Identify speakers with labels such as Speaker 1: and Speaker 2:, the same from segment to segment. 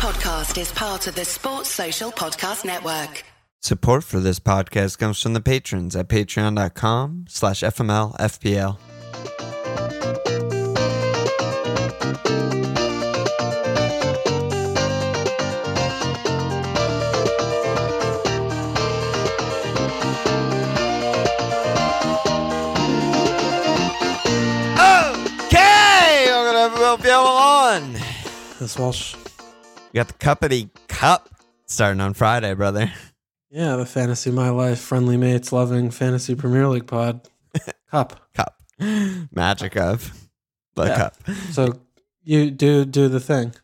Speaker 1: podcast is part of the Sports Social Podcast Network.
Speaker 2: Support for this podcast comes from the patrons at patreon.com slash FMLFPL. Okay, I'm gonna have FMLFPL on.
Speaker 3: This Walsh.
Speaker 2: We got the Cuppity Cup starting on Friday, brother.
Speaker 3: Yeah, the Fantasy My Life, Friendly Mates, Loving Fantasy Premier League pod. Cup.
Speaker 2: Cup. Magic of the
Speaker 3: Yeah.
Speaker 2: cup.
Speaker 3: So you do do the thing.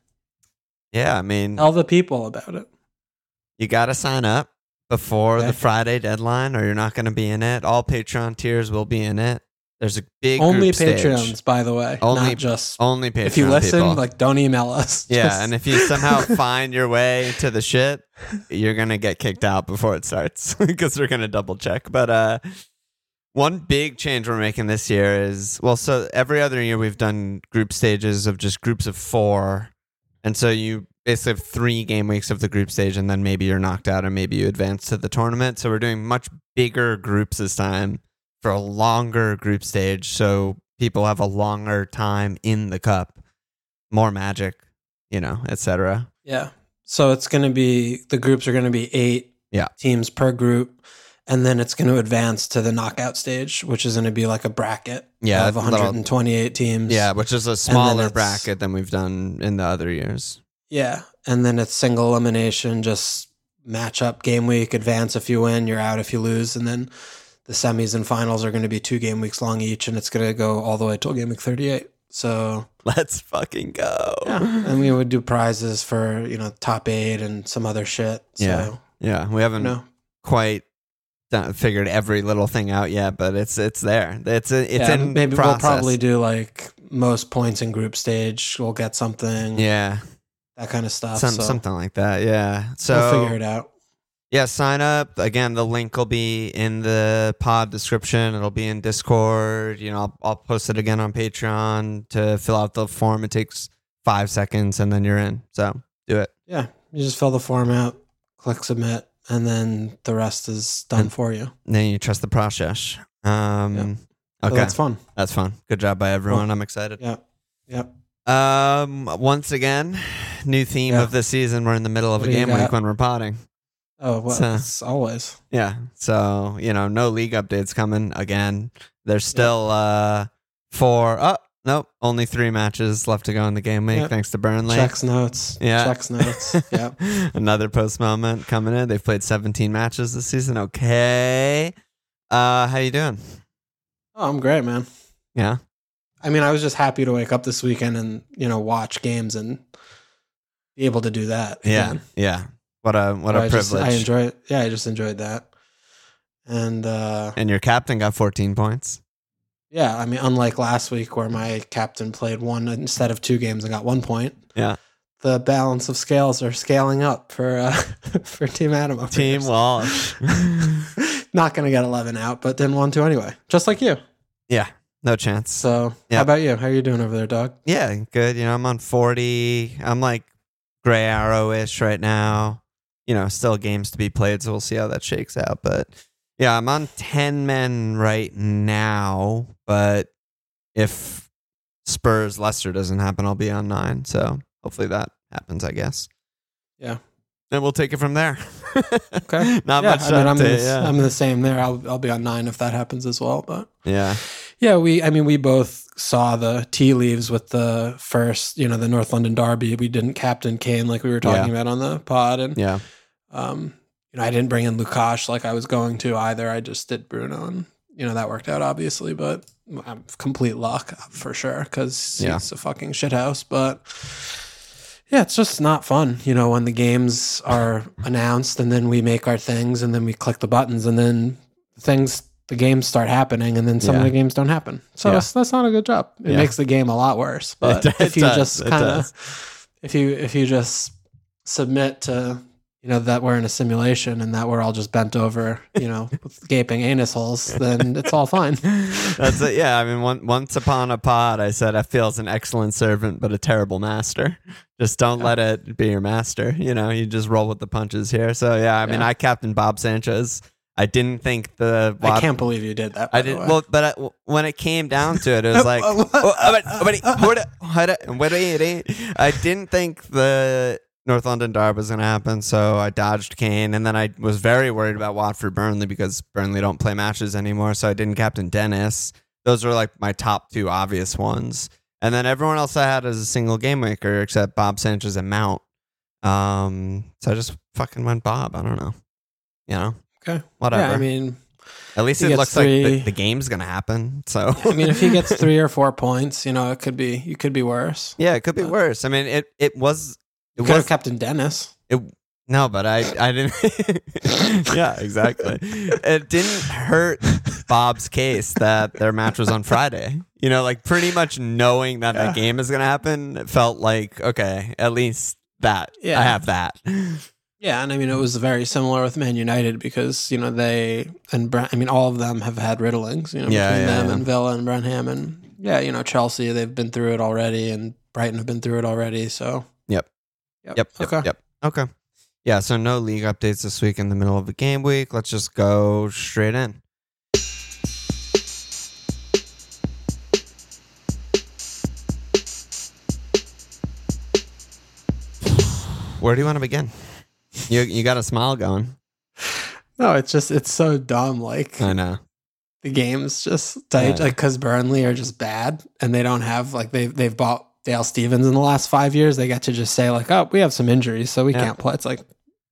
Speaker 2: Yeah, I mean,
Speaker 3: Tell the people about it.
Speaker 2: you got to sign up before the Friday deadline or you're not going to be in it. All Patreon tiers will be in it. There's a big
Speaker 3: Only
Speaker 2: group stage.
Speaker 3: Patreons, by the way.
Speaker 2: Only-
Speaker 3: not just
Speaker 2: Only Patreon
Speaker 3: if you listen,
Speaker 2: people.
Speaker 3: like don't email us.
Speaker 2: yeah,
Speaker 3: Just-
Speaker 2: and if you somehow find your way to the shit, you're going to get kicked out before it starts because they're going to double check. But uh one big change we're making this year is well, so every other year we've done group stages of just groups of 4. And so you basically have 3 game weeks of the group stage and then maybe you're knocked out or maybe you advance to the tournament. So we're doing much bigger groups this time for a longer group stage so people have a longer time in the cup. More magic, you know, etc.
Speaker 3: yeah. So it's gonna be the groups are gonna be eight
Speaker 2: Yeah.
Speaker 3: teams per group. And then it's going to advance to the knockout stage, which is going to be like a bracket
Speaker 2: Yeah,
Speaker 3: of
Speaker 2: little-
Speaker 3: 128 teams.
Speaker 2: Yeah, which is a smaller bracket than we've done in the other years.
Speaker 3: Yeah. And then it's single elimination, just match up game week, advance if you win, you're out if you lose. And then the semis and finals are going to be two game weeks long each, and it's going to go all the way till game week 38. So,
Speaker 2: Let's fucking go.
Speaker 3: yeah. and we would do prizes for, you know, top eight and some other shit. So,
Speaker 2: Yeah. Yeah, we haven't
Speaker 3: you know,
Speaker 2: quite done, figured every little thing out yet, but it's it's there. It's it's
Speaker 3: yeah,
Speaker 2: in
Speaker 3: maybe
Speaker 2: process.
Speaker 3: we'll probably do like most points in group stage. We'll get something,
Speaker 2: yeah,
Speaker 3: that kind of stuff.
Speaker 2: some,
Speaker 3: so
Speaker 2: something like that. Yeah. So
Speaker 3: we'll figure it out.
Speaker 2: Yeah, sign up again. The link will be in the pod description. It'll be in Discord. You know, I'll, I'll post it again on Patreon to fill out the form. It takes five seconds, and then you're in. So do it.
Speaker 3: Yeah. You just fill the form out, click submit, and then the rest is done
Speaker 2: And-
Speaker 3: for you.
Speaker 2: Then you trust the process. Um,
Speaker 3: So
Speaker 2: Okay,
Speaker 3: that's fun.
Speaker 2: that's fun. Good job by everyone. I'm excited.
Speaker 3: Yeah. Yep.
Speaker 2: Um, once again, new theme
Speaker 3: Yeah.
Speaker 2: of the season. We're in the middle of
Speaker 3: What
Speaker 2: a game week when we're potting.
Speaker 3: Oh, well,
Speaker 2: So-
Speaker 3: it's always.
Speaker 2: Yeah. So, you know, no league updates coming again. There's still uh four oh nope, only three matches left to go in the game week,
Speaker 3: Yep.
Speaker 2: thanks to Burnley.
Speaker 3: Checks notes.
Speaker 2: Yeah.
Speaker 3: Checks notes. yep.
Speaker 2: Another post moment coming in. They've played 17 matches this season. Okay. Uh how you doing?
Speaker 3: Oh, I'm great, man.
Speaker 2: Yeah.
Speaker 3: I mean, I was just happy to wake up this weekend and, you know, watch games and be able to do that.
Speaker 2: Yeah.
Speaker 3: again.
Speaker 2: Yeah. What a what a
Speaker 3: I just-
Speaker 2: privilege.
Speaker 3: I enjoy it. Yeah, I just enjoyed that. And uh
Speaker 2: and your captain got 14 points.
Speaker 3: yeah, I mean, unlike last week where my captain played one instead of two games and got one point.
Speaker 2: Yeah.
Speaker 3: The balance of scales are scaling up for uh, for Team Adam.
Speaker 2: Team. Walsh.
Speaker 3: Not gonna get eleven out, but didn't want to anyway. Just like you.
Speaker 2: yeah. No chance.
Speaker 3: So
Speaker 2: Yeah.
Speaker 3: how about you? How are you doing over there, dog?
Speaker 2: Yeah, good. You know, I'm on 40. I'm like gray arrow ish right now. You know, still games to be played, so we'll see how that shakes out. But yeah, I'm on 10 men right now. But if Spurs Leicester doesn't happen, I'll be on nine. So hopefully that happens, I guess.
Speaker 3: Yeah.
Speaker 2: And we'll take it from there.
Speaker 3: Okay.
Speaker 2: Not
Speaker 3: yeah,
Speaker 2: much
Speaker 3: I mean, I'm, the,
Speaker 2: yeah.
Speaker 3: I'm the same there. I'll I'll be on nine if that happens as well. But
Speaker 2: yeah.
Speaker 3: yeah, we I mean we both saw the tea leaves with the first, you know, the North London Derby. We didn't captain Kane like we were talking about on the pod, and
Speaker 2: Yeah.
Speaker 3: Um, you know, I didn't bring in Lukash like I was going to either. I just did Bruno, and you know that worked out obviously, but complete luck for sure because
Speaker 2: Yeah.
Speaker 3: it's a fucking shithouse. But yeah, it's just not fun, you know, when the games are announced and then we make our things and then we click the buttons and then things the games start happening and then some
Speaker 2: Yeah.
Speaker 3: of the games don't happen. So
Speaker 2: Yeah.
Speaker 3: that's, that's not a good job. It
Speaker 2: Yeah.
Speaker 3: makes the game a lot worse. But
Speaker 2: It
Speaker 3: if you just kind of if you if you just submit to you know, that we're in a simulation and that we're all just bent over, you know, with gaping anus holes, then it's all fine.
Speaker 2: That's it. Yeah, I mean, one, once upon a pod, I said I feel as an excellent servant, but a terrible master. Just don't let it be your master. You know, you just roll with the punches here. So yeah, I mean,
Speaker 3: Yeah.
Speaker 2: I captained Bob Sanchez. I didn't think the
Speaker 3: I can't believe you did that.
Speaker 2: I did well, but I, when it came down to it, it was like, oh, I didn't think the North London Derby was going to happen, so I dodged Kane, and then I was very worried about Watford Burnley because Burnley don't play matches anymore, so I didn't captain Dennis. Those were like my top two obvious ones, and then everyone else I had as a single game maker except Bob Sanchez and Mount. Um, so I just fucking went Bob. I don't know, you know,
Speaker 3: okay.
Speaker 2: whatever.
Speaker 3: Yeah, I mean,
Speaker 2: At least it looks like the,
Speaker 3: three.
Speaker 2: the game's gonna happen. So
Speaker 3: I mean, if he gets three or four points, you know, it could be, you could be worse.
Speaker 2: yeah, it could be
Speaker 3: Uh,
Speaker 2: worse. I mean, it it was it
Speaker 3: could have
Speaker 2: was
Speaker 3: Captain Dennis.
Speaker 2: it. No, but I I didn't. yeah, exactly. It didn't hurt Bob's case that their match was on Friday. You know, like pretty much knowing that
Speaker 3: Yeah.
Speaker 2: that game is gonna happen, it felt like okay, at least that
Speaker 3: Yeah.
Speaker 2: I have that.
Speaker 3: Yeah, and I mean it was very similar with Man United because you know they and Brent, I mean all of them have had riddlings, you know,
Speaker 2: Yeah,
Speaker 3: between
Speaker 2: yeah,
Speaker 3: them and Villa and Brenham and yeah, you know Chelsea they've been through it already and Brighton have been through it already. So
Speaker 2: Yep.
Speaker 3: Yep,
Speaker 2: Yep. Yep.
Speaker 3: okay,
Speaker 2: Yep. Okay. Yeah. So no league updates this week in the middle of a game week. Let's just go straight in. Where do you want to begin? You you got a smile going.
Speaker 3: No, it's just it's so dumb. Like
Speaker 2: I know.
Speaker 3: the game's just tight,
Speaker 2: Yeah.
Speaker 3: like because Burnley are just bad and they don't have like they they've bought Dale Stephens in the last five years. They get to just say like, oh, we have some injuries, so we
Speaker 2: Yeah.
Speaker 3: can't play. It's like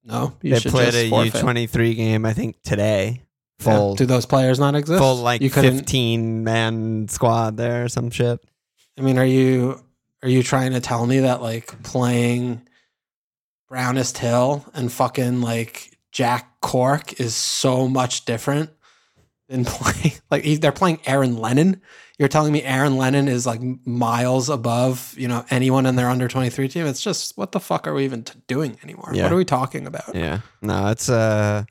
Speaker 3: no, you
Speaker 2: they
Speaker 3: should
Speaker 2: played
Speaker 3: just
Speaker 2: a U twenty three game. I think today.
Speaker 3: Yeah.
Speaker 2: Full
Speaker 3: Do those players not exist?
Speaker 2: full like
Speaker 3: you
Speaker 2: fifteen man squad there or some shit.
Speaker 3: I mean, are you are you trying to tell me that like playing Brownest Hill and fucking like Jack Cork is so much different than playing like they're playing Aaron Lennon? You're telling me Aaron Lennon is like miles above you know anyone in their under 23 team? It's just what the fuck are we even t- doing anymore?
Speaker 2: Yeah.
Speaker 3: What are we talking about?
Speaker 2: Yeah. No, it's uh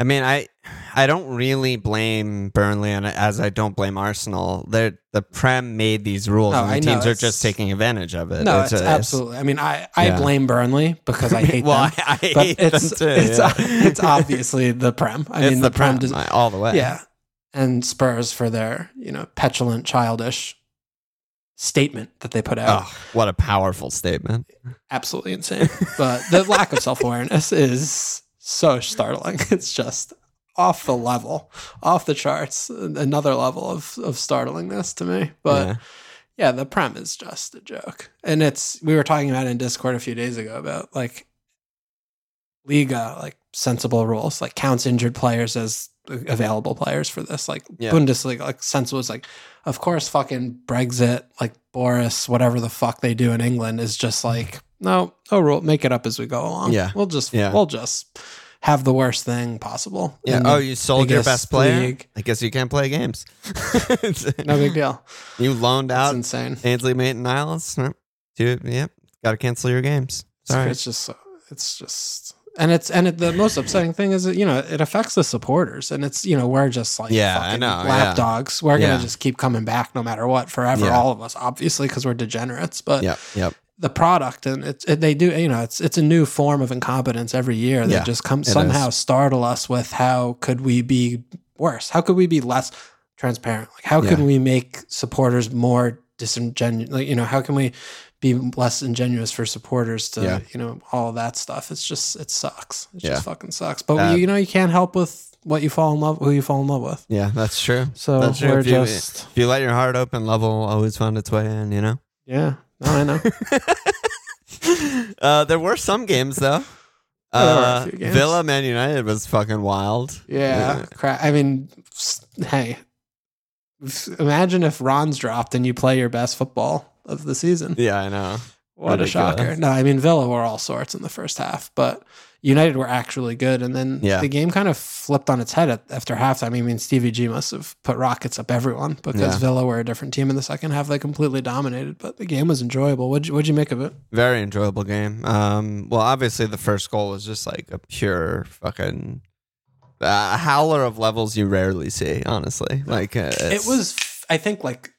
Speaker 2: I mean, I I don't really blame Burnley and as I don't blame Arsenal. They the Prem made these rules
Speaker 3: No,
Speaker 2: and the
Speaker 3: I know,
Speaker 2: teams are just taking advantage of it.
Speaker 3: No, it's,
Speaker 2: a-
Speaker 3: absolutely. I mean, I I
Speaker 2: Yeah.
Speaker 3: blame Burnley because I hate
Speaker 2: well,
Speaker 3: them.
Speaker 2: I, I
Speaker 3: But
Speaker 2: hate
Speaker 3: it's
Speaker 2: them too.
Speaker 3: it's
Speaker 2: yeah.
Speaker 3: it's obviously the Prem. I
Speaker 2: It's
Speaker 3: mean,
Speaker 2: the,
Speaker 3: the, Prem
Speaker 2: Prem
Speaker 3: does,
Speaker 2: all the way.
Speaker 3: Yeah. And Spurs for their, you know, petulant, childish statement that they put out.
Speaker 2: Oh, what a powerful statement.
Speaker 3: Absolutely insane. but the lack of self awareness is so startling. It's just off the level, off the charts, another level of, of startlingness to me. But
Speaker 2: yeah.
Speaker 3: yeah, the Prem is just a joke. And it's, we were talking about in Discord a few days ago about like Liga, like sensible rules, like counts injured players as available players for this. Like
Speaker 2: Yeah.
Speaker 3: Bundesliga, like sensible was like, of course, fucking Brexit, like Boris, whatever the fuck they do in England is just like, no, no rule, make it up as we go along.
Speaker 2: Yeah.
Speaker 3: We'll just,
Speaker 2: Yeah.
Speaker 3: we'll just have the worst thing possible.
Speaker 2: Yeah. Oh, you sold your best player.
Speaker 3: league.
Speaker 2: I guess you can't play games.
Speaker 3: No big deal.
Speaker 2: you loaned
Speaker 3: It's
Speaker 2: out
Speaker 3: insane.
Speaker 2: Ainsley Maitland Niles. Dude, yep. Got to cancel your games.
Speaker 3: It's,
Speaker 2: Sorry.
Speaker 3: it's just so, it's just and it's and it, the most upsetting thing is that you know it affects the supporters and it's you know we're just like
Speaker 2: Yeah, I know, yeah.
Speaker 3: lapdogs we're
Speaker 2: Yeah.
Speaker 3: gonna just keep coming back no matter what forever
Speaker 2: Yeah.
Speaker 3: all of us obviously because we're degenerates but
Speaker 2: Yep. Yep.
Speaker 3: the product and it's it, they do you know it's it's a new form of incompetence every year that
Speaker 2: Yeah,
Speaker 3: just comes somehow
Speaker 2: is.
Speaker 3: startle us with how could we be worse how could we be less transparent like how
Speaker 2: Yeah.
Speaker 3: can we make supporters more disingenuous like you know how can we be less ingenuous for supporters to
Speaker 2: Yeah.
Speaker 3: you know all that stuff it's just it sucks it
Speaker 2: Yeah.
Speaker 3: just fucking sucks but
Speaker 2: Uh,
Speaker 3: you know you can't help with what you fall in love who you fall in love with
Speaker 2: Yeah, that's true.
Speaker 3: so
Speaker 2: That's true.
Speaker 3: we're
Speaker 2: If you,
Speaker 3: just
Speaker 2: if you let your heart open, love will always find its way in, you know?
Speaker 3: yeah no i know
Speaker 2: uh, there were some games, though.
Speaker 3: Yeah, there were a
Speaker 2: Uh,
Speaker 3: games.
Speaker 2: Villa Man United was fucking wild.
Speaker 3: Yeah, cra- I mean, hey, imagine if Ron's dropped and you play your best football of the season.
Speaker 2: Yeah, I know.
Speaker 3: What a shocker! No, I mean Villa were all sorts in the first half, but United were actually good, and then
Speaker 2: Yeah.
Speaker 3: the game kind of flipped on its head at, after halftime. I mean, Stevie G must have put rockets up everyone because
Speaker 2: Yeah.
Speaker 3: Villa were a different team in the second half. They completely dominated, but the game was enjoyable. What'd you, what'd you make of it?
Speaker 2: Very enjoyable game. Um, well, obviously the first goal was just like a pure fucking uh, howler of levels you rarely see. Honestly, like uh,
Speaker 3: It was, I think, like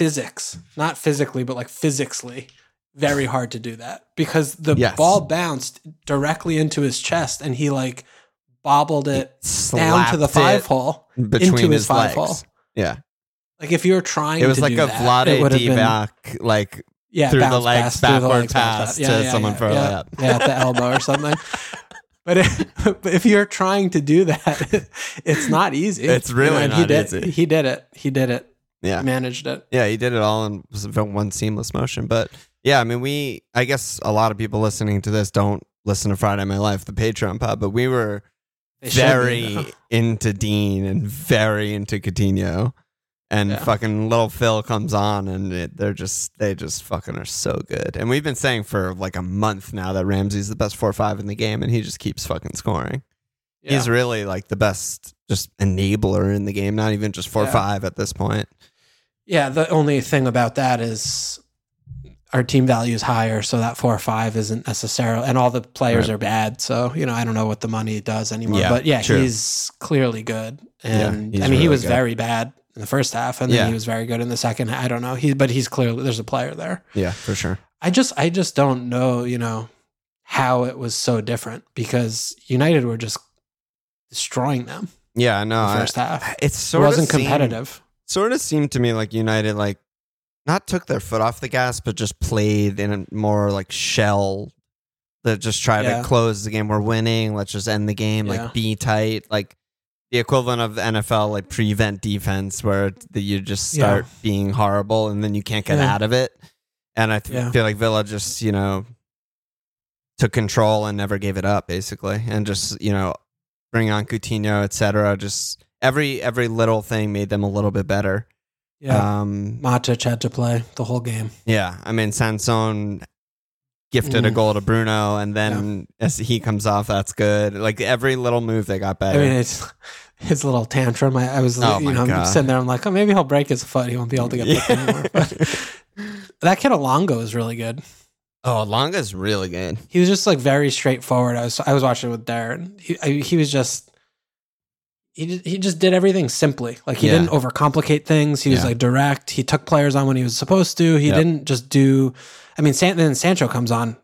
Speaker 3: physics, not physically, but like physically, very hard to do that because the
Speaker 2: Yes.
Speaker 3: ball bounced directly into his chest, and he like bobbled it down to the five hole.
Speaker 2: between
Speaker 3: into his
Speaker 2: his
Speaker 3: five
Speaker 2: legs.
Speaker 3: hole.
Speaker 2: Yeah,
Speaker 3: Like if you were trying,
Speaker 2: it was
Speaker 3: to
Speaker 2: like
Speaker 3: do
Speaker 2: a
Speaker 3: that,
Speaker 2: Vlade
Speaker 3: it would have been-
Speaker 2: Divac, like
Speaker 3: yeah,
Speaker 2: through the legs,
Speaker 3: through the
Speaker 2: backward
Speaker 3: legs, bounce
Speaker 2: pass
Speaker 3: pass.
Speaker 2: to someone for a
Speaker 3: yeah,
Speaker 2: layup.
Speaker 3: yeah, at the elbow or something. But if, but if you're trying to do that, it's not easy.
Speaker 2: It's really
Speaker 3: and he
Speaker 2: not
Speaker 3: did,
Speaker 2: easy.
Speaker 3: He did it. He did it.
Speaker 2: Yeah,
Speaker 3: Managed it.
Speaker 2: yeah. He did it all in one seamless motion. But yeah, I mean, we. I guess a lot of people listening to this don't listen to Friday My Life, the Patreon pod, but we were
Speaker 3: They should be,
Speaker 2: very into Digne and very into Coutinho. And
Speaker 3: Yeah.
Speaker 2: fucking little Phil comes on and it, they're just they just fucking are so good. And we've been saying for like a month now that Ramsey's the best four five in the game and he just keeps fucking scoring.
Speaker 3: Yeah.
Speaker 2: He's really like the best just enabler in the game, not even just four
Speaker 3: Yeah.
Speaker 2: five at this point.
Speaker 3: Yeah, the only thing about that is our team value is higher, so that four or five isn't necessarily, and all the players
Speaker 2: Right.
Speaker 3: are bad. So you know, I don't know what the money does anymore.
Speaker 2: Yeah,
Speaker 3: but yeah,
Speaker 2: true.
Speaker 3: he's clearly good, and
Speaker 2: he's
Speaker 3: I mean, he was
Speaker 2: good.
Speaker 3: very bad in the first half, and then
Speaker 2: Yeah.
Speaker 3: he was very good in the second. I don't know, he but he's clearly there's a player there.
Speaker 2: Yeah, for sure.
Speaker 3: I just I just don't know, you know, how it was so different because United were just destroying them
Speaker 2: Yeah, no,
Speaker 3: the
Speaker 2: I-
Speaker 3: first half.
Speaker 2: it's
Speaker 3: It
Speaker 2: sort
Speaker 3: wasn't
Speaker 2: of seemed-
Speaker 3: competitive.
Speaker 2: Sort of seemed to me like United like not took their foot off the gas, but just played in a more like shell that just try
Speaker 3: Yeah.
Speaker 2: to close the game. We're winning. Let's just end the game.
Speaker 3: Yeah.
Speaker 2: Like be tight. Like the equivalent of the NFL like prevent defense, where the, you just
Speaker 3: Yeah.
Speaker 2: start being horrible and then you can't get
Speaker 3: Yeah.
Speaker 2: out of it. And I th-
Speaker 3: Yeah.
Speaker 2: feel like Villa just you know took control and never gave it up, basically, and just you know bring on Coutinho, etc. Just every every little thing made them a little bit better.
Speaker 3: Yeah,
Speaker 2: Um,
Speaker 3: Matic had to play the whole game.
Speaker 2: yeah, I mean Sanson gifted a
Speaker 3: Mm.
Speaker 2: goal to Bruno, and then as he comes off, that's good. Like every little move, they got better.
Speaker 3: I mean, it's his little tantrum. I, I was,
Speaker 2: Oh
Speaker 3: you know, I'm sitting there. I'm like, oh, maybe he'll break his foot. He won't be able to get picked anymore. But that kid Elanga is really good.
Speaker 2: oh, Longa's really good.
Speaker 3: He was just like very straightforward. I was I was watching it with Darren. He I, he was just he he just did everything simply. Like he
Speaker 2: Yeah.
Speaker 3: didn't overcomplicate things. He was
Speaker 2: Yeah.
Speaker 3: like direct. He took players on when he was supposed to. He
Speaker 2: Yep.
Speaker 3: didn't just do. I mean, San, then Sancho comes on.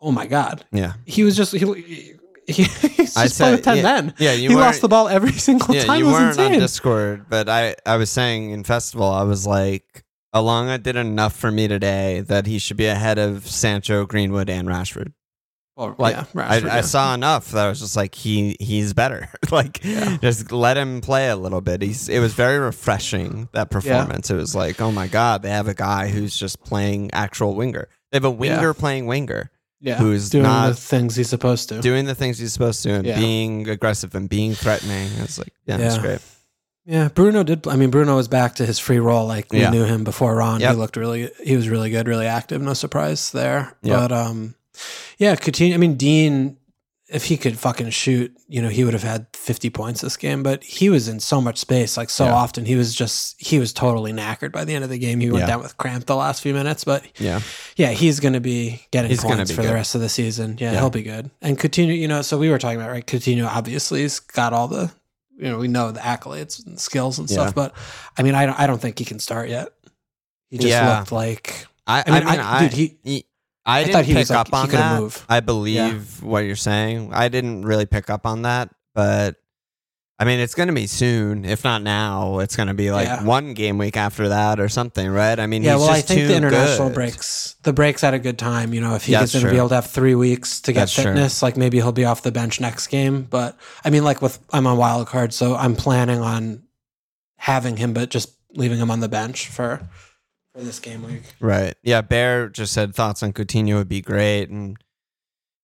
Speaker 3: Oh my god,
Speaker 2: Yeah,
Speaker 3: he was just he. he he's
Speaker 2: I
Speaker 3: just playing with ten
Speaker 2: yeah,
Speaker 3: men.
Speaker 2: Yeah, you
Speaker 3: he lost the ball every single
Speaker 2: Yeah,
Speaker 3: time.
Speaker 2: you weren't on. Discord, but I I was saying in festival, I was like. Elanga did enough for me today that he should be ahead of Sancho, Greenwood, and Rashford.
Speaker 3: Well,
Speaker 2: Like
Speaker 3: yeah, Rashford,
Speaker 2: I, I
Speaker 3: yeah.
Speaker 2: saw enough that I was just like he he's better. like
Speaker 3: Yeah.
Speaker 2: just let him play a little bit. He's it was very refreshing that performance. It was like oh my god, they have a guy who's just playing actual winger. They have a winger playing winger,
Speaker 3: yeah,
Speaker 2: who's
Speaker 3: doing
Speaker 2: not-
Speaker 3: the things he's supposed to.
Speaker 2: doing the things he's supposed to and
Speaker 3: Yeah.
Speaker 2: being aggressive and being threatening. It's like yeah, it's
Speaker 3: Yeah.
Speaker 2: great.
Speaker 3: Yeah, Bruno did. I mean, Bruno was back to his free role like we
Speaker 2: Yeah.
Speaker 3: knew him before Ron.
Speaker 2: Yep.
Speaker 3: He looked really. He was really good, really active. No surprise there.
Speaker 2: Yep.
Speaker 3: But um, yeah, Coutinho. I mean, Digne. If he could fucking shoot, you know, he would have had 50 points this game. But he was in so much space, like so
Speaker 2: Yeah.
Speaker 3: often. He was just he was totally knackered by the end of the game. He went
Speaker 2: Yeah.
Speaker 3: down with cramp the last few minutes, but
Speaker 2: Yeah,
Speaker 3: yeah, he's going to be getting
Speaker 2: He's
Speaker 3: points
Speaker 2: be
Speaker 3: for the rest of the season. Yeah,
Speaker 2: Yeah.
Speaker 3: he'll be good. And Coutinho, you know, so we were talking about right. Coutinho obviously has got all the, you know, we know the accolades and skills and stuff. But I mean, I don't, I don't think he can start yet. He just looked like
Speaker 2: I,
Speaker 3: I mean, I-
Speaker 2: I,
Speaker 3: dude, he-
Speaker 2: he- I
Speaker 3: I
Speaker 2: didn't
Speaker 3: thought he
Speaker 2: pick
Speaker 3: was like-
Speaker 2: up on that.
Speaker 3: move.
Speaker 2: I believe what you're saying. I didn't really pick up on that, but I mean, it's going to be soon. If not now, it's going to be like
Speaker 3: Yeah.
Speaker 2: one game week after that or something, right? I mean,
Speaker 3: yeah.
Speaker 2: he's
Speaker 3: Well, I think the international
Speaker 2: good.
Speaker 3: breaks, the breaks at a good time. You know, if he gets going to be able to have three weeks to get
Speaker 2: That's true.
Speaker 3: fitness, like maybe he'll be off the bench next game. But I mean, like with I'm on wild card, so I'm planning on having him, but just leaving him on the bench for for this game week.
Speaker 2: Right. Yeah. Bear just said thoughts on Coutinho would be great, and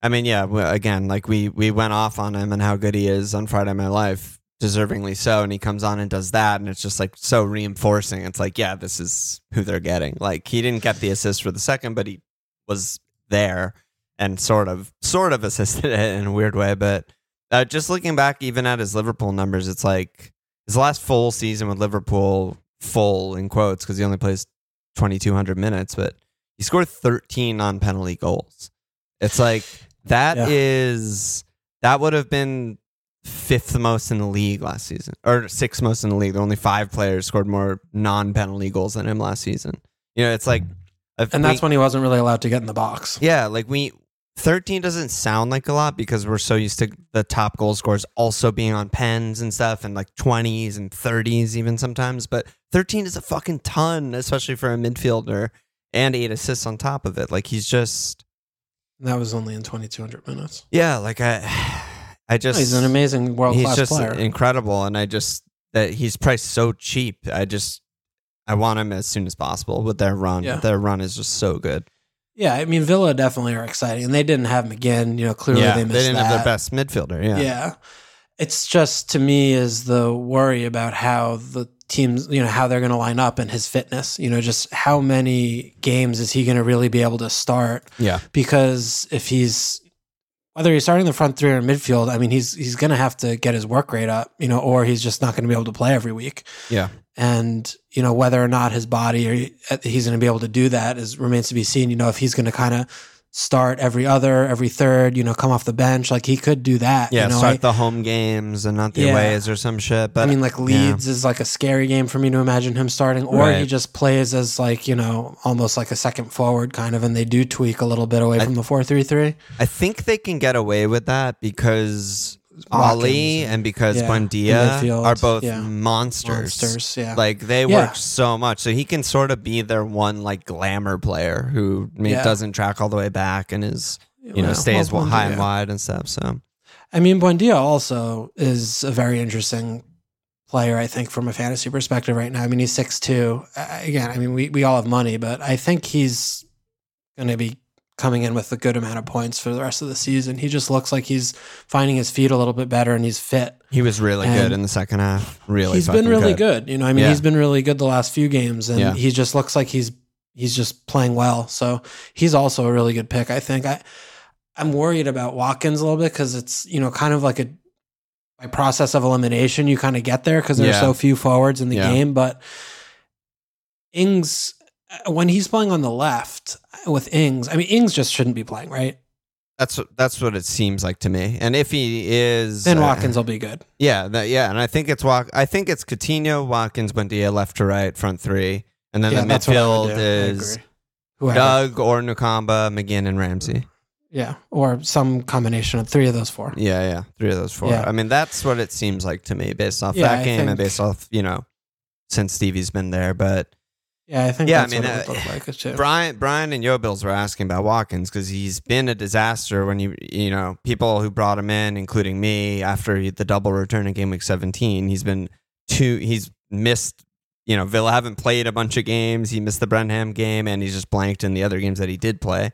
Speaker 2: I mean, yeah. Again, like we we went off on him and how good he is on Friday Night My Life, deservingly so, and he comes on and does that, and it's just like so reinforcing. It's like, yeah, this is who they're getting. Like he didn't get the assist for the second, but he was there, and sort of sort of assisted it in a weird way. But uh, just looking back, even at his Liverpool numbers, it's like his last full season with Liverpool, full in quotes, because he only plays 2,200 minutes, but he scored 13 non penalty goals. It's like that is
Speaker 3: Yeah.
Speaker 2: that would have been fifth most in the league last season, or sixth most in the league. There were only five players scored more non penalty goals than him last season. You know, it's like, mm-hmm. if
Speaker 3: And
Speaker 2: we-
Speaker 3: that's when he wasn't really allowed to get in the box.
Speaker 2: yeah, like we 13 doesn't sound like a lot because we're so used to the top goal scorers also being on pens and stuff and like 20s and 30s even sometimes, but 13 is a fucking ton, especially for a midfielder and eight assists on top of it. Like he's just
Speaker 3: that was only in 2,200 minutes.
Speaker 2: yeah, like I I just
Speaker 3: he's an amazing world
Speaker 2: he's just
Speaker 3: player.
Speaker 2: incredible and I just that he's priced so cheap. I just I want him as soon as possible with their run.
Speaker 3: Yeah.
Speaker 2: Their run is just so good.
Speaker 3: Yeah, I mean Villa definitely are exciting, and they didn't have him again. You know, clearly
Speaker 2: yeah,
Speaker 3: they missed they,
Speaker 2: didn't
Speaker 3: that.
Speaker 2: have their best midfielder. Yeah.
Speaker 3: Yeah. It's just to me is the worry about how the teams, you know, how they're going to line up and his fitness, you know, just how many games is he going to really be able to start?
Speaker 2: Yeah.
Speaker 3: Because if he's whether he's starting the front three or midfield, I mean, he's he's going to have to get his work rate up, you know, or he's just not going to be able to play every week.
Speaker 2: Yeah.
Speaker 3: And you know whether or not his body or he's going to be able to do that is remains to be seen. You know, if he's going to kind of start every other, every third, you know, come off the bench, like he could do that.
Speaker 2: Yeah,
Speaker 3: you know,
Speaker 2: start the home games and not the
Speaker 3: Yeah.
Speaker 2: aways or some shit. But
Speaker 3: I mean, like Leeds is like a scary game for me to imagine him starting, or he just plays as like you know almost like a second forward kind of, and they do tweak a little bit away
Speaker 2: I-
Speaker 3: from the four three three.
Speaker 2: I think they can get away with that because Ali
Speaker 3: and-
Speaker 2: and because
Speaker 3: yeah,
Speaker 2: Buendia are both
Speaker 3: yeah.
Speaker 2: monsters.
Speaker 3: Monsters, yeah.
Speaker 2: Like they work so much, so he can sort of be their one like glamour player who doesn't track all the way back and is you know stays
Speaker 3: well,
Speaker 2: high and wide and stuff. So
Speaker 3: I mean, Buendia also is a very interesting player. I think from a fantasy perspective right now. I mean, he's six two. Again, I mean, we we all have money, but I think he's going to be coming in with a good amount of points for the rest of the season. He just looks like he's finding his feet a little bit better, and he's fit.
Speaker 2: he was really
Speaker 3: And
Speaker 2: good in the second half. Really,
Speaker 3: he's been really good. You know, I mean,
Speaker 2: Yeah.
Speaker 3: he's been really good the last few games, and
Speaker 2: Yeah.
Speaker 3: he just looks like he's he's just playing well. So he's also a really good pick. I think. I I'm worried about Watkins a little bit because it's you know kind of like a by process of elimination you kind of get there because there's
Speaker 2: Yeah.
Speaker 3: so few forwards in the game. But Ings when he's playing on the left uh, with Ings, I mean Ings just shouldn't be playing right.
Speaker 2: That's what that's what it seems like to me. And if he is,
Speaker 3: Then
Speaker 2: uh,
Speaker 3: Watkins will be good.
Speaker 2: Yeah, that, yeah, and I think it's Walk. I think it's Coutinho, Watkins, Buendia, left to right, front three, and then
Speaker 3: yeah,
Speaker 2: the
Speaker 3: that's what I would
Speaker 2: midfield is Doug or Nakamba, McGinn, and Ramsey.
Speaker 3: Yeah, or some combination of three of those four.
Speaker 2: Yeah, yeah, three of those four.
Speaker 3: Yeah.
Speaker 2: I mean, that's what it seems like to me, based off
Speaker 3: Yeah,
Speaker 2: that game and based off you know, since Stevie's been there. But
Speaker 3: Yeah, I think
Speaker 2: Yeah, I mean,
Speaker 3: what it
Speaker 2: uh,
Speaker 3: like too.
Speaker 2: Brian, Brian, and Yo Bills were asking about Watkins because he's been a disaster when you you know people who brought him in, including me, after the double return in game week seventeen. He's been two. He's missed. You know, Villa haven't played a bunch of games. He missed the Brenham game, and he's just blanked in the other games that he did play.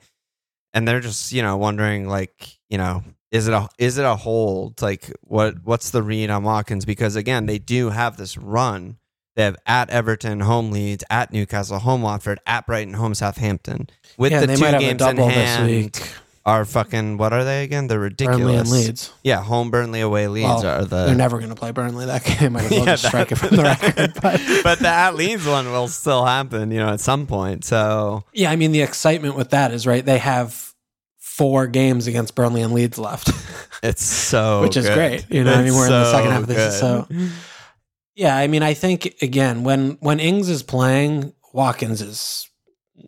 Speaker 2: And they're just you know wondering like you know is it a is it a hold like what what's the read on Watkins because again they do have this run they have at Everton, home Leeds, at Newcastle, home Watford, at Brighton, home Southampton. With
Speaker 3: yeah,
Speaker 2: the
Speaker 3: they
Speaker 2: two
Speaker 3: might have a
Speaker 2: games in
Speaker 3: double this
Speaker 2: hand,
Speaker 3: week.
Speaker 2: are fucking what are they again? They're ridiculous.
Speaker 3: Burnley and Leeds.
Speaker 2: Yeah, home Burnley, away Leeds
Speaker 3: Well,
Speaker 2: are the.
Speaker 3: They're never going to play Burnley that game. Might as well just strike it from the record. But,
Speaker 2: but the at Leeds one will still happen, you know, at some point. So
Speaker 3: yeah, I mean the excitement with that is right. They have four games against Burnley and Leeds left,
Speaker 2: it's so
Speaker 3: which is
Speaker 2: good.
Speaker 3: great. You know, I mean we're in the
Speaker 2: so
Speaker 3: second half of this, so. Yeah. I mean, I think again when when Ings is playing, Watkins is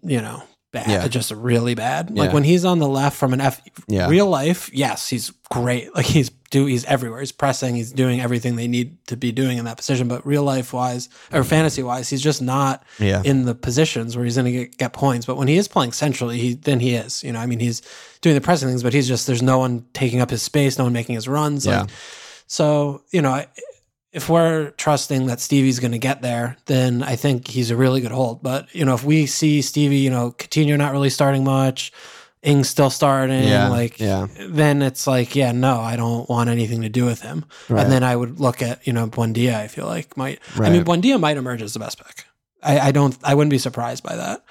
Speaker 3: you know bad,
Speaker 2: Yeah.
Speaker 3: just really bad. Like when he's on the left from an F
Speaker 2: Yeah.
Speaker 3: real life, yes, he's great. Like he's do he's everywhere. He's pressing. He's doing everything they need to be doing in that position. But real life wise or fantasy wise, he's just not
Speaker 2: yeah,
Speaker 3: in the positions where he's going to get, get points. But when he is playing centrally, he then he is. You know, I mean, he's doing the pressing things, but he's just there's no one taking up his space, no one making his runs.
Speaker 2: Yeah.
Speaker 3: Like, so you know, I- if we're trusting that Stevie's going to get there, then I think he's a really good hold. But you know, if we see Stevie, you know, Coutinho not really starting much, Ings still starting,
Speaker 2: Yeah,
Speaker 3: like
Speaker 2: yeah.
Speaker 3: then it's like, yeah, no, I don't want anything to do with him.
Speaker 2: Right.
Speaker 3: And then I would look at, you know, Buendia, I feel like might I mean Buendia might emerge as the best pick. I, I don't I wouldn't be surprised by that.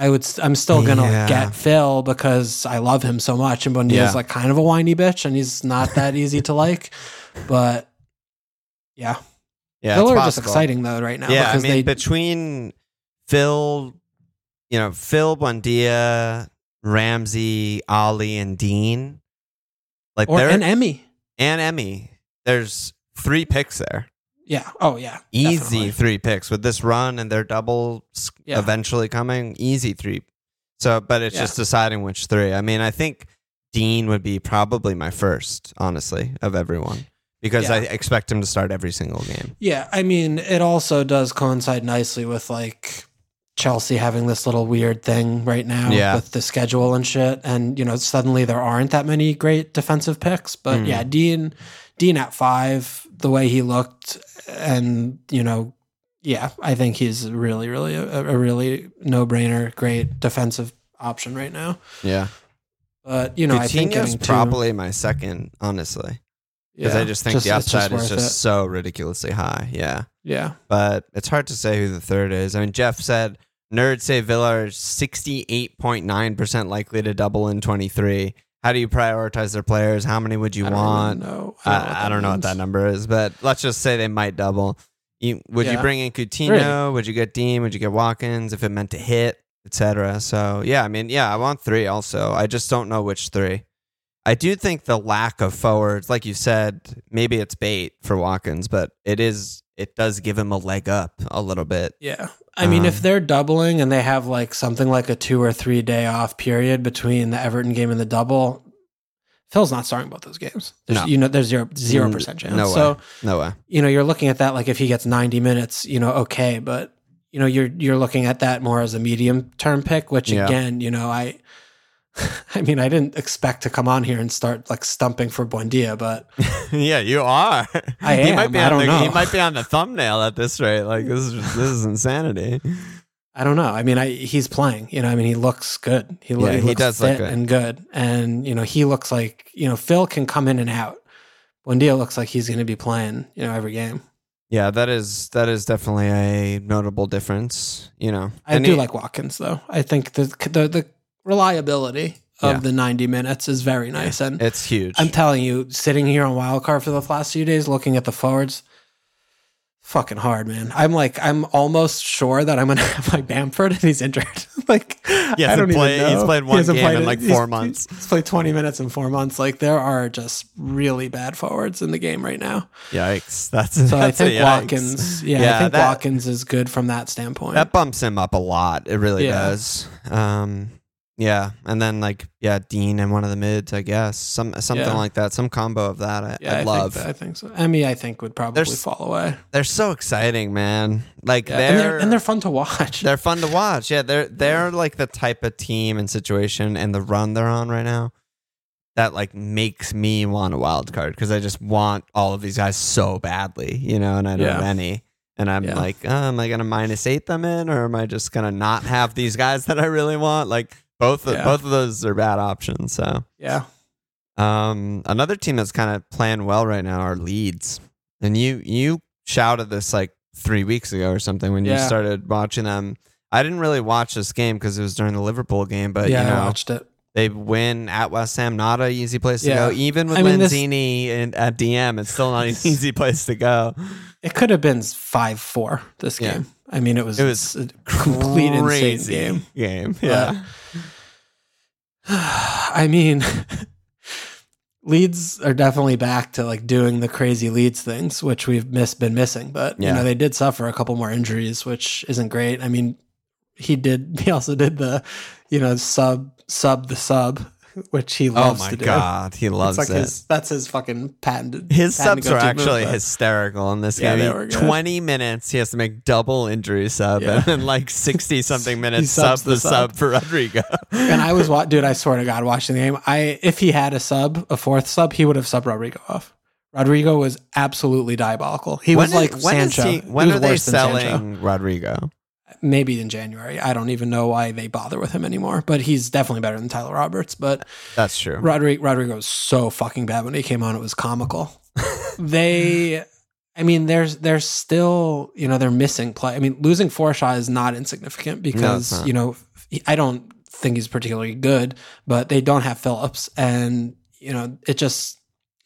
Speaker 3: I would. I'm still gonna
Speaker 2: Yeah.
Speaker 3: get Phil because I love him so much, and Buendia's
Speaker 2: Yeah.
Speaker 3: like kind of a whiny bitch, and he's not that easy to like. But yeah,
Speaker 2: Yeah,
Speaker 3: Phil are just exciting though right now
Speaker 2: Yeah, I
Speaker 3: because
Speaker 2: mean,
Speaker 3: they
Speaker 2: between Phil, you know, Phil Buendia, Ramsey, Ollie, and Digne, like
Speaker 3: or
Speaker 2: they're
Speaker 3: and Emmy.
Speaker 2: and Emmy, there's three picks there.
Speaker 3: Yeah. Oh yeah.
Speaker 2: Easy
Speaker 3: definitely.
Speaker 2: three picks with this run and their double
Speaker 3: Yeah.
Speaker 2: eventually coming. Easy three. So, but it's
Speaker 3: Yeah.
Speaker 2: just deciding which three. I mean, I think Digne would be probably my first, honestly, of everyone because
Speaker 3: Yeah.
Speaker 2: I expect him to start every single game.
Speaker 3: Yeah, I mean, it also does coincide nicely with like Chelsea having this little weird thing right now
Speaker 2: Yeah.
Speaker 3: with the schedule and shit. And, you know, suddenly there aren't that many great defensive picks. But
Speaker 2: Mm.
Speaker 3: yeah, Digne Digne at five, the way he looked and, you know, yeah, I think he's really, really a, a really no brainer, great defensive option right now.
Speaker 2: Yeah.
Speaker 3: But, you know, I think
Speaker 2: Coutinho's
Speaker 3: getting two-
Speaker 2: probably my second, honestly, because
Speaker 3: yeah,
Speaker 2: I just think the
Speaker 3: it's just
Speaker 2: upside is just
Speaker 3: it.
Speaker 2: so ridiculously high. Yeah.
Speaker 3: Yeah.
Speaker 2: but it's hard to say who the third is. I mean, Jeff said nerds say Villa are 68.9% likely to double in 23. How do you prioritize their players? How many would you
Speaker 3: I don't
Speaker 2: want?
Speaker 3: even know.
Speaker 2: I, I don't know what that number is, but let's just say they might double. You, would you bring in Coutinho? Would you get Digne? Would you get Watkins if it meant to hit, etc.? So yeah, I mean, yeah, I want three. Also, I just don't know which three. I do think the lack of forwards, like you said, maybe it's bait for Watkins, but it is. It does give him a leg up a little bit.
Speaker 3: Yeah. I mean, if
Speaker 2: Um,
Speaker 3: they're doubling and they have like something like a two or three day off period between the Everton game and the double, Phil's not starting both those games. There's,
Speaker 2: No.
Speaker 3: You know, there's zero zero
Speaker 2: Mm,
Speaker 3: percent chance.
Speaker 2: no way.
Speaker 3: So
Speaker 2: No way.
Speaker 3: you know, you're looking at that like if he gets 90 minutes, you know, okay, but you know, you're you're looking at that more as a medium term pick, which
Speaker 2: Yeah.
Speaker 3: again, you know, I. I mean, I didn't expect to come on here and start like stumping for Buendia, but
Speaker 2: yeah, you are.
Speaker 3: I
Speaker 2: He
Speaker 3: am.
Speaker 2: might be
Speaker 3: I
Speaker 2: on
Speaker 3: don't
Speaker 2: the,
Speaker 3: know.
Speaker 2: He might be on the thumbnail at this rate. Like this is this is insanity.
Speaker 3: I don't know. I mean, I he's playing. You know, I mean, he looks good. He,
Speaker 2: Yeah,
Speaker 3: he
Speaker 2: he
Speaker 3: looks
Speaker 2: does look good.
Speaker 3: and good. And you know, he looks like you know Phil can come in and out. Buendia looks like he's going to be playing. You know, every game.
Speaker 2: Yeah, that is that is definitely a notable difference. You know,
Speaker 3: I
Speaker 2: And
Speaker 3: do
Speaker 2: he-
Speaker 3: like Watkins though. I think the the, the reliability of
Speaker 2: Yeah.
Speaker 3: the ninety minutes is very nice. And
Speaker 2: It's huge.
Speaker 3: I'm telling you, sitting here on wildcard for the last few days, looking at the forwards. Fucking hard, man. I'm like, I'm almost sure that I'm gonna have my Bamford and he's injured. like,
Speaker 2: yeah,
Speaker 3: I don't
Speaker 2: played-
Speaker 3: even know.
Speaker 2: he's played one
Speaker 3: hasn't
Speaker 2: game
Speaker 3: played
Speaker 2: in like
Speaker 3: he's-
Speaker 2: four months.
Speaker 3: He's played 20 minutes in four months. Like, there are just really bad forwards in the game right now.
Speaker 2: Yikes! That's
Speaker 3: So I
Speaker 2: that's a
Speaker 3: think. Watkins, yeah,
Speaker 2: Yeah,
Speaker 3: I think
Speaker 2: that-
Speaker 3: Watkins is good from that standpoint.
Speaker 2: That bumps him up a lot. It really
Speaker 3: Yeah.
Speaker 2: does. Um, yeah, and then like yeah, Digne and one of the mids, I guess, some something
Speaker 3: Yeah.
Speaker 2: like that, some combo of that. I,
Speaker 3: yeah,
Speaker 2: I'd
Speaker 3: I
Speaker 2: love.
Speaker 3: Think that, I think so. Emmy, I think would probably
Speaker 2: There's-
Speaker 3: fall away.
Speaker 2: They're so exciting, man. Like
Speaker 3: Yeah,
Speaker 2: they're,
Speaker 3: and they're and they're fun to watch.
Speaker 2: they're fun to watch. Yeah, they're they're like the type of team and situation and the run they're on right now that like makes me want a wild card because I just want all of these guys so badly, you know, and I don't have any. And I'm like, oh, am I gonna minus eight them in, or am I just gonna not have these guys that I really want? Like both of,
Speaker 3: Yeah.
Speaker 2: both of those are bad options. So
Speaker 3: yeah,
Speaker 2: um, another team that's kind of playing well right now are Leeds, and you you shouted this like three weeks ago or something when you started watching them. I didn't really watch this game because it was during the Liverpool game, but
Speaker 3: yeah,
Speaker 2: you
Speaker 3: I watched it.
Speaker 2: they win at West Ham, not an easy place to
Speaker 3: Yeah.
Speaker 2: go. Even with
Speaker 3: I mean, this-
Speaker 2: Lanzini and at DM, it's still not an easy place to go.
Speaker 3: It could have been five four this
Speaker 2: Yeah.
Speaker 3: game. I mean, it was
Speaker 2: It was
Speaker 3: a complete insane game.
Speaker 2: Game, yeah,
Speaker 3: I mean, Leeds are definitely back to like doing the crazy Leeds things, which we've miss, been missing. But you know, they did suffer a couple more injuries, which isn't great. I mean, he did. He also did the, you know, sub sub the sub, which he
Speaker 2: Oh
Speaker 3: loves
Speaker 2: my
Speaker 3: to do.
Speaker 2: god, he loves
Speaker 3: it's like
Speaker 2: it.
Speaker 3: his that's his fucking patented.
Speaker 2: His
Speaker 3: patented
Speaker 2: subs are actually
Speaker 3: move,
Speaker 2: hysterical in this
Speaker 3: Yeah,
Speaker 2: game.
Speaker 3: they were good.
Speaker 2: 20 minutes, he has to make double injury sub,
Speaker 3: Yeah.
Speaker 2: and then like 60 something minutes sub the
Speaker 3: the
Speaker 2: sub.
Speaker 3: sub.
Speaker 2: for Rodrigo.
Speaker 3: and I was, wa- dude, I swear to God, watching the game. I if he had a sub, a fourth sub, he would have subbed Rodrigo off. Rodrigo was absolutely diabolical. He was
Speaker 2: When
Speaker 3: like
Speaker 2: is- when is
Speaker 3: Sancho.
Speaker 2: he-
Speaker 3: He
Speaker 2: when
Speaker 3: was
Speaker 2: are they
Speaker 3: than Sancho.
Speaker 2: selling Rodrigo?
Speaker 3: Maybe in January. I don't even know why they bother with him anymore. But he's definitely better than Tyler Roberts. But
Speaker 2: That's true.
Speaker 3: Rodrigo, Rodrigo was so fucking bad when he came on. It was comical. they, I mean, there's there's still you know they're missing play. I mean, losing Forshaw is not insignificant because
Speaker 2: not.
Speaker 3: you know I don't think he's particularly good, but they don't have Phillips, and you know it just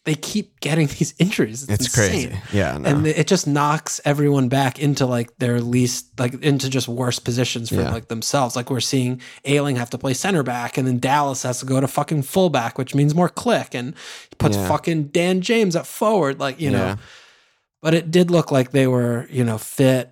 Speaker 3: they keep getting these injuries. It's,
Speaker 2: It's crazy. Yeah. No.
Speaker 3: And it just knocks everyone back into like their least, like into just worse positions for
Speaker 2: Yeah.
Speaker 3: like themselves. Like we're seeing Ayling have to play center back, and then Dallas has to go to fucking fullback, which means more Klich, and puts
Speaker 2: Yeah.
Speaker 3: fucking Dan James at forward. Like you know,
Speaker 2: Yeah.
Speaker 3: but it did look like they were, you know, fit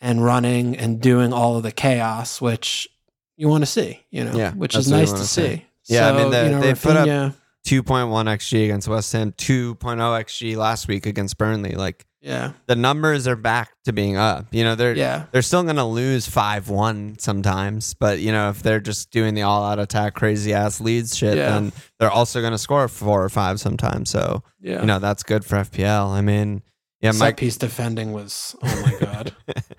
Speaker 3: and running and doing all of the chaos, which you want to see, you know,
Speaker 2: Yeah,
Speaker 3: which is nice to see.
Speaker 2: see. Yeah, I mean, they-
Speaker 3: you know,
Speaker 2: they put up-
Speaker 3: Raphinha-
Speaker 2: 2.1 xg against West Ham, 2.0 xg last week against Burnley. Like
Speaker 3: yeah,
Speaker 2: the numbers are back to being up. You know, they're
Speaker 3: yeah,
Speaker 2: they're still to lose 5-1 sometimes, but you know, if they're just doing the all-out attack crazy ass Leeds shit,
Speaker 3: Yeah.
Speaker 2: then they're also to score 4 or 5 sometimes. So,
Speaker 3: yeah.
Speaker 2: you know, that's good for FPL. I mean, yeah, my
Speaker 3: piece defending was, oh my god,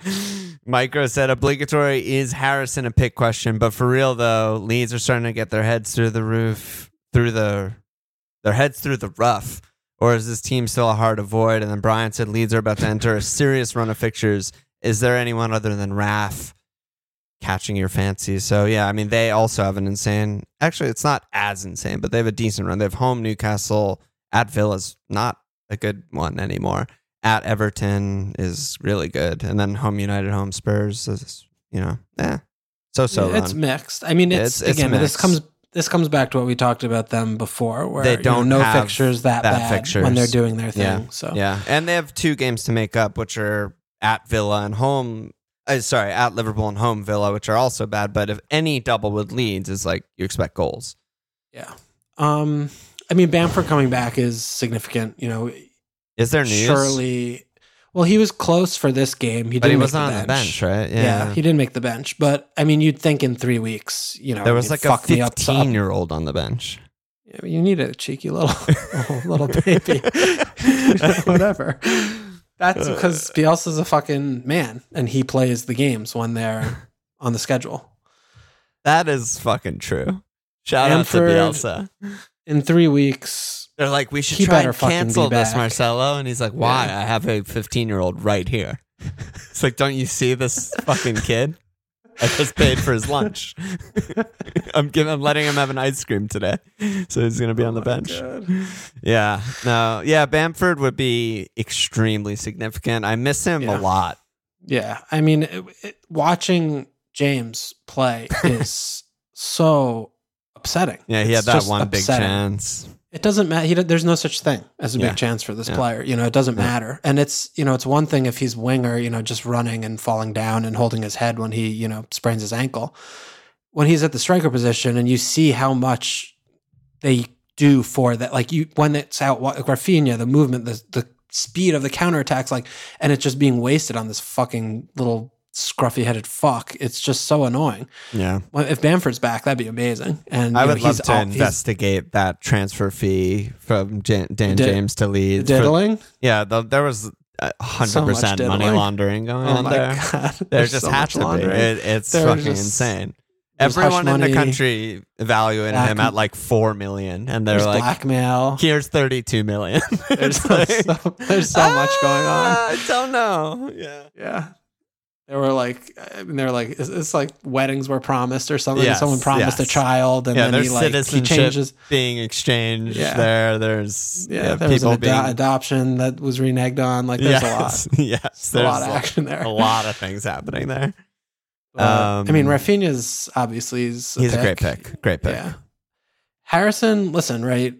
Speaker 2: Micro said obligatory is Harrison a pick question, but for real though, Leeds are starting to get their heads through the roof, through the their heads through the rough. Or is this team still a hard avoid? And then Brian said Leeds are about to enter a serious run of fixtures. Is there anyone other than Raf catching your fancy? So yeah, I mean they also have an insane. Actually, it's not as insane, but they have a decent run. They have home Newcastle at Villa's not a good one anymore at Everton is really good, and then home United, home Spurs is you know, eh, so so.
Speaker 3: it's mixed. I mean, it's,
Speaker 2: It's- it's
Speaker 3: again, this comes this comes back to what we talked about them before, where
Speaker 2: They
Speaker 3: you know,
Speaker 2: don't
Speaker 3: no
Speaker 2: have
Speaker 3: fixtures that,
Speaker 2: that
Speaker 3: bad
Speaker 2: fixtures.
Speaker 3: when they're doing their thing.
Speaker 2: Yeah.
Speaker 3: So
Speaker 2: yeah, and they have two games to make up, which are at Villa and home. Uh, sorry, at Liverpool and home Villa, which are also bad. But if any double with Leeds is like you expect goals.
Speaker 3: yeah. Um, I mean, Bamford coming back is significant. You know,
Speaker 2: Is there news?
Speaker 3: surely. Well, he was close for this game. He
Speaker 2: but
Speaker 3: didn't
Speaker 2: he
Speaker 3: make
Speaker 2: wasn't on the bench, right?
Speaker 3: Yeah. he didn't make the bench. But I mean, you'd think in three weeks, you know,
Speaker 2: there was like a
Speaker 3: fuck me up some-
Speaker 2: fifteen-year-old on the bench.
Speaker 3: Yeah, you need a cheeky little little, little baby, whatever. That's because Bielsa's a fucking man, and he plays the games when they're on the schedule.
Speaker 2: That is fucking true. Shout
Speaker 3: Bamford-
Speaker 2: out to Bielsa.
Speaker 3: In three weeks,
Speaker 2: They're like, we should
Speaker 3: He
Speaker 2: try and cancel this. Marcelo. And he's like, why?
Speaker 3: Yeah.
Speaker 2: I have a 15 year old right here. It's like, don't you see this fucking kid? I just paid for his lunch. I'm giving, I'm letting him have an ice cream today, so he's gonna be on the oh bench. Yeah, no, yeah. Bamford would be extremely significant. I miss him
Speaker 3: Yeah.
Speaker 2: a lot.
Speaker 3: yeah. I mean, it, it, watching James play is so upsetting.
Speaker 2: Yeah, he
Speaker 3: It's
Speaker 2: had that one big chance.
Speaker 3: It doesn't matter. There's no such thing as a
Speaker 2: Yeah.
Speaker 3: big chance for this
Speaker 2: Yeah.
Speaker 3: player. You know, it doesn't
Speaker 2: Yeah.
Speaker 3: matter. And it's, you know, it's one thing if he's winger, you know, just running and falling down and holding his head when he, you know, sprains his ankle. When he's at the striker position and you see how much they do for that, like you, when it's out, like Raphinha, the movement, the, the speed of the counterattacks, like, and it's just being wasted on this fucking little scruffy headed fuck. It's just so annoying.
Speaker 2: Yeah,
Speaker 3: Well, if Bamford's back, that'd be amazing. And
Speaker 2: I
Speaker 3: you know,
Speaker 2: would love to
Speaker 3: all-
Speaker 2: investigate that transfer fee from Jan- Dan
Speaker 3: Did-
Speaker 2: James to Leeds. for- Yeah, the, there was a hundred
Speaker 3: So much
Speaker 2: percent money laundering going
Speaker 3: Oh
Speaker 2: on there.
Speaker 3: god!
Speaker 2: There
Speaker 3: There's
Speaker 2: just
Speaker 3: so
Speaker 2: had to be.
Speaker 3: laundering.
Speaker 2: It, it's fucking
Speaker 3: just-
Speaker 2: insane. Everyone in the country evaluated
Speaker 3: back-
Speaker 2: him at like four million, and they're like,
Speaker 3: blackmail.
Speaker 2: "Here's thirty-two million.
Speaker 3: There's
Speaker 2: like,
Speaker 3: so- there's so much going on.
Speaker 2: "Ah, I don't know. Yeah,
Speaker 3: Yeah. They were like, I mean, they're like, it's, it's like weddings were promised or something.
Speaker 2: Yes,
Speaker 3: Someone promised
Speaker 2: yes.
Speaker 3: a child, and
Speaker 2: yeah.
Speaker 3: then he like he changes.
Speaker 2: being exchanged
Speaker 3: Yeah.
Speaker 2: there. There's
Speaker 3: Yeah,
Speaker 2: yeah,
Speaker 3: there was an ado-
Speaker 2: being
Speaker 3: adoption that was reneged on. Like, there's
Speaker 2: yes,
Speaker 3: a lot,
Speaker 2: yes.
Speaker 3: a
Speaker 2: There's
Speaker 3: lot of action there.
Speaker 2: a lot of things happening there.
Speaker 3: But, I mean,
Speaker 2: Um,
Speaker 3: Raphinha's obviously is
Speaker 2: He's a great pick. Great pick.
Speaker 3: Yeah. Harrison, listen, right?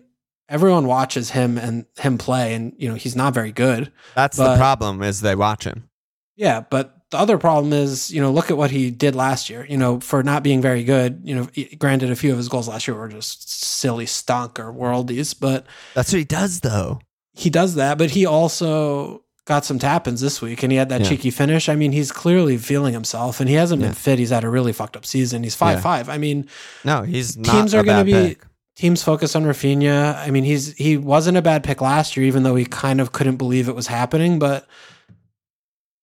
Speaker 3: Everyone watches him and him play, and you know he's not very good.
Speaker 2: That's the problem is they watch him.
Speaker 3: Yeah, but the other problem is, you know, look at what he did last year. You know, for not being very good. You know, granted, a few of his goals last year were just silly stunk or worldies, but
Speaker 2: That's what he does, though.
Speaker 3: he does that. But he also got some tap ins this week, and he had that
Speaker 2: Yeah.
Speaker 3: cheeky finish. I mean, he's clearly feeling himself, and he hasn't
Speaker 2: Yeah.
Speaker 3: been fit. He's had a really fucked up season. He's five
Speaker 2: Yeah.
Speaker 3: five. I mean,
Speaker 2: No, he's not
Speaker 3: Teams are gonna be-
Speaker 2: pick.
Speaker 3: teams focus on Raphinha. I mean, he's he wasn't a bad pick last year, even though he kind of couldn't believe it was happening. But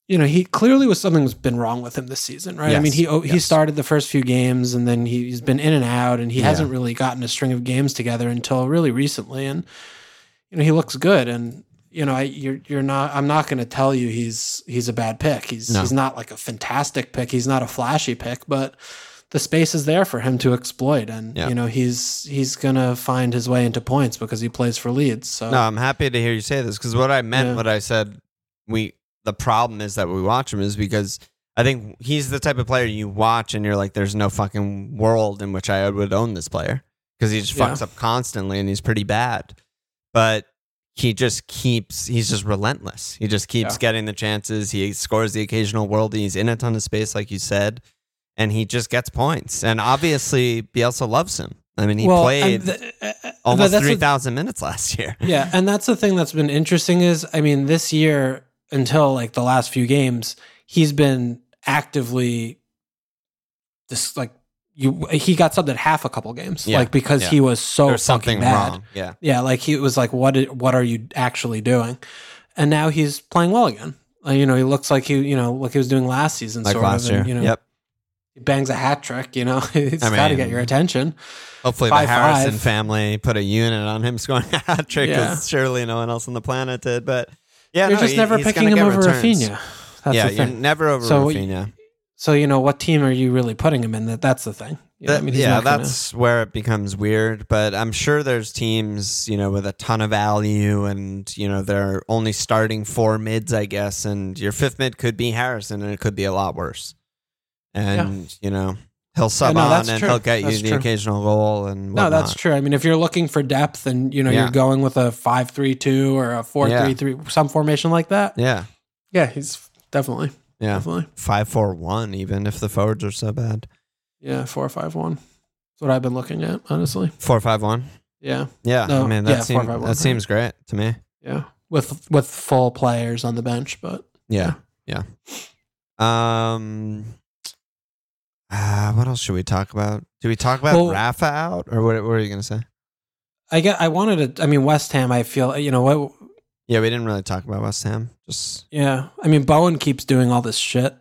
Speaker 3: you know, he clearly was something's been wrong with him this season, right? I mean, he oh, he started the first few games, and then he, he's been in and out, and he
Speaker 2: Yeah.
Speaker 3: hasn't really gotten a string of games together until really recently. And you know, he looks good, and you know, I, you're you're not. I'm not going to tell you he's he's a bad pick. He's
Speaker 2: No.
Speaker 3: he's not like a fantastic pick. He's not a flashy pick, but the space is there for him to exploit, and
Speaker 2: Yeah.
Speaker 3: you know he's he's gonna find his way into points because he plays for Leeds. So
Speaker 2: No, I'm happy to hear you say this because what I meant,
Speaker 3: Yeah.
Speaker 2: what I said, we the problem is that we watch him is because I think he's the type of player you watch and you're like, there's no fucking world in which I would own this player because he just
Speaker 3: Yeah.
Speaker 2: fucks up constantly and he's pretty bad. But he just keeps, he's just relentless. He just keeps
Speaker 3: Yeah.
Speaker 2: getting the chances. He scores the occasional worldie. He's in a ton of space, like you said, and he just gets points. And obviously, Bielsa loves him. I mean, he
Speaker 3: Well,
Speaker 2: played
Speaker 3: and the- uh, uh,
Speaker 2: almost 3,000 minutes last year.
Speaker 3: yeah, and that's the thing that's been interesting is I mean this year until like the last few games, he's been actively this like you he got subbed at half a couple games
Speaker 2: Yeah,
Speaker 3: like because
Speaker 2: yeah.
Speaker 3: he was so
Speaker 2: There's something
Speaker 3: bad.
Speaker 2: wrong. Yeah.
Speaker 3: Yeah, like he was like, "What? What are you actually doing?" And now he's playing well again. Uh, you know, he looks like he, you know, like he was doing last season,
Speaker 2: Like
Speaker 3: sort
Speaker 2: last
Speaker 3: of. And, you know,
Speaker 2: yep.
Speaker 3: he bangs a hat trick. You know, it's
Speaker 2: I
Speaker 3: got to get your attention.
Speaker 2: Hopefully,
Speaker 3: Five,
Speaker 2: the Harrison
Speaker 3: five.
Speaker 2: family put a unit on him scoring a hat trick
Speaker 3: Yeah.
Speaker 2: because surely no one else on the planet did. But yeah,
Speaker 3: You're
Speaker 2: no,
Speaker 3: just
Speaker 2: he-
Speaker 3: never picking him over
Speaker 2: returns.
Speaker 3: Raphinha. That's
Speaker 2: yeah, you're never over
Speaker 3: So
Speaker 2: Raphinha.
Speaker 3: So you know, what team are you really putting him in? That that's the thing. You know,
Speaker 2: That-
Speaker 3: I mean,
Speaker 2: yeah,
Speaker 3: not gonna-
Speaker 2: that's where it becomes weird. But I'm sure there's teams, you know, with a ton of value, and you know they're only starting four mids, I guess, and your fifth mid could be Harrison, and it could be a lot worse. And you know he'll sub
Speaker 3: no,
Speaker 2: on,
Speaker 3: that's
Speaker 2: and
Speaker 3: true.
Speaker 2: he'll get you the
Speaker 3: true.
Speaker 2: occasional goal, and
Speaker 3: no, that's true. I mean, if you're looking for depth and you know
Speaker 2: Yeah.
Speaker 3: you're going with a five-three-two or a 4-3-3 some formation like that,
Speaker 2: yeah,
Speaker 3: yeah, he's definitely,
Speaker 2: yeah,
Speaker 3: definitely,
Speaker 2: five four one, even if the forwards are so bad.
Speaker 3: yeah, four-five-one. That's what I've been looking at, honestly.
Speaker 2: Four five one.
Speaker 3: Yeah,
Speaker 2: Yeah,
Speaker 3: No,
Speaker 2: I mean that
Speaker 3: yeah,
Speaker 2: seems that
Speaker 3: right.
Speaker 2: seems great to me.
Speaker 3: yeah, with with full players on the bench, but
Speaker 2: Yeah, yeah. Um, uh, what else should we talk about? Do we talk about
Speaker 3: Well-
Speaker 2: Rafa out, or what? What are you gonna say?
Speaker 3: I get. I wanted to. I mean, West Ham. I feel you know what.
Speaker 2: Yeah, we didn't really talk about West Ham. Just
Speaker 3: Yeah, I mean, Bowen keeps doing all this shit.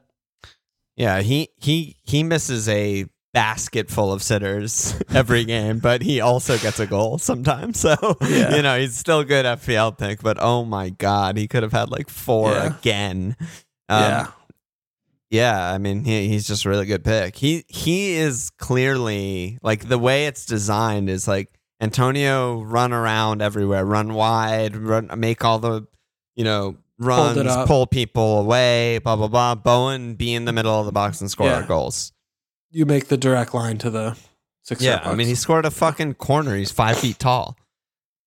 Speaker 2: yeah, he he he misses a basket full of sitters every game, but he also gets a goal sometimes. So
Speaker 3: Yeah.
Speaker 2: you know he's still good at FPL pick, but oh my god, he could have had like four
Speaker 3: Yeah.
Speaker 2: again. Um,
Speaker 3: yeah,
Speaker 2: Yeah, I mean he, he's just a really good pick. He he is clearly like the way it's designed is like Antonio run around everywhere, run wide, run make all the you know runs, pull people away, blah blah blah. Bowen be in the middle of the box and score
Speaker 3: Yeah.
Speaker 2: goals.
Speaker 3: you make the direct line to the six.
Speaker 2: Yeah, I mean he scored a fucking corner. He's five feet tall,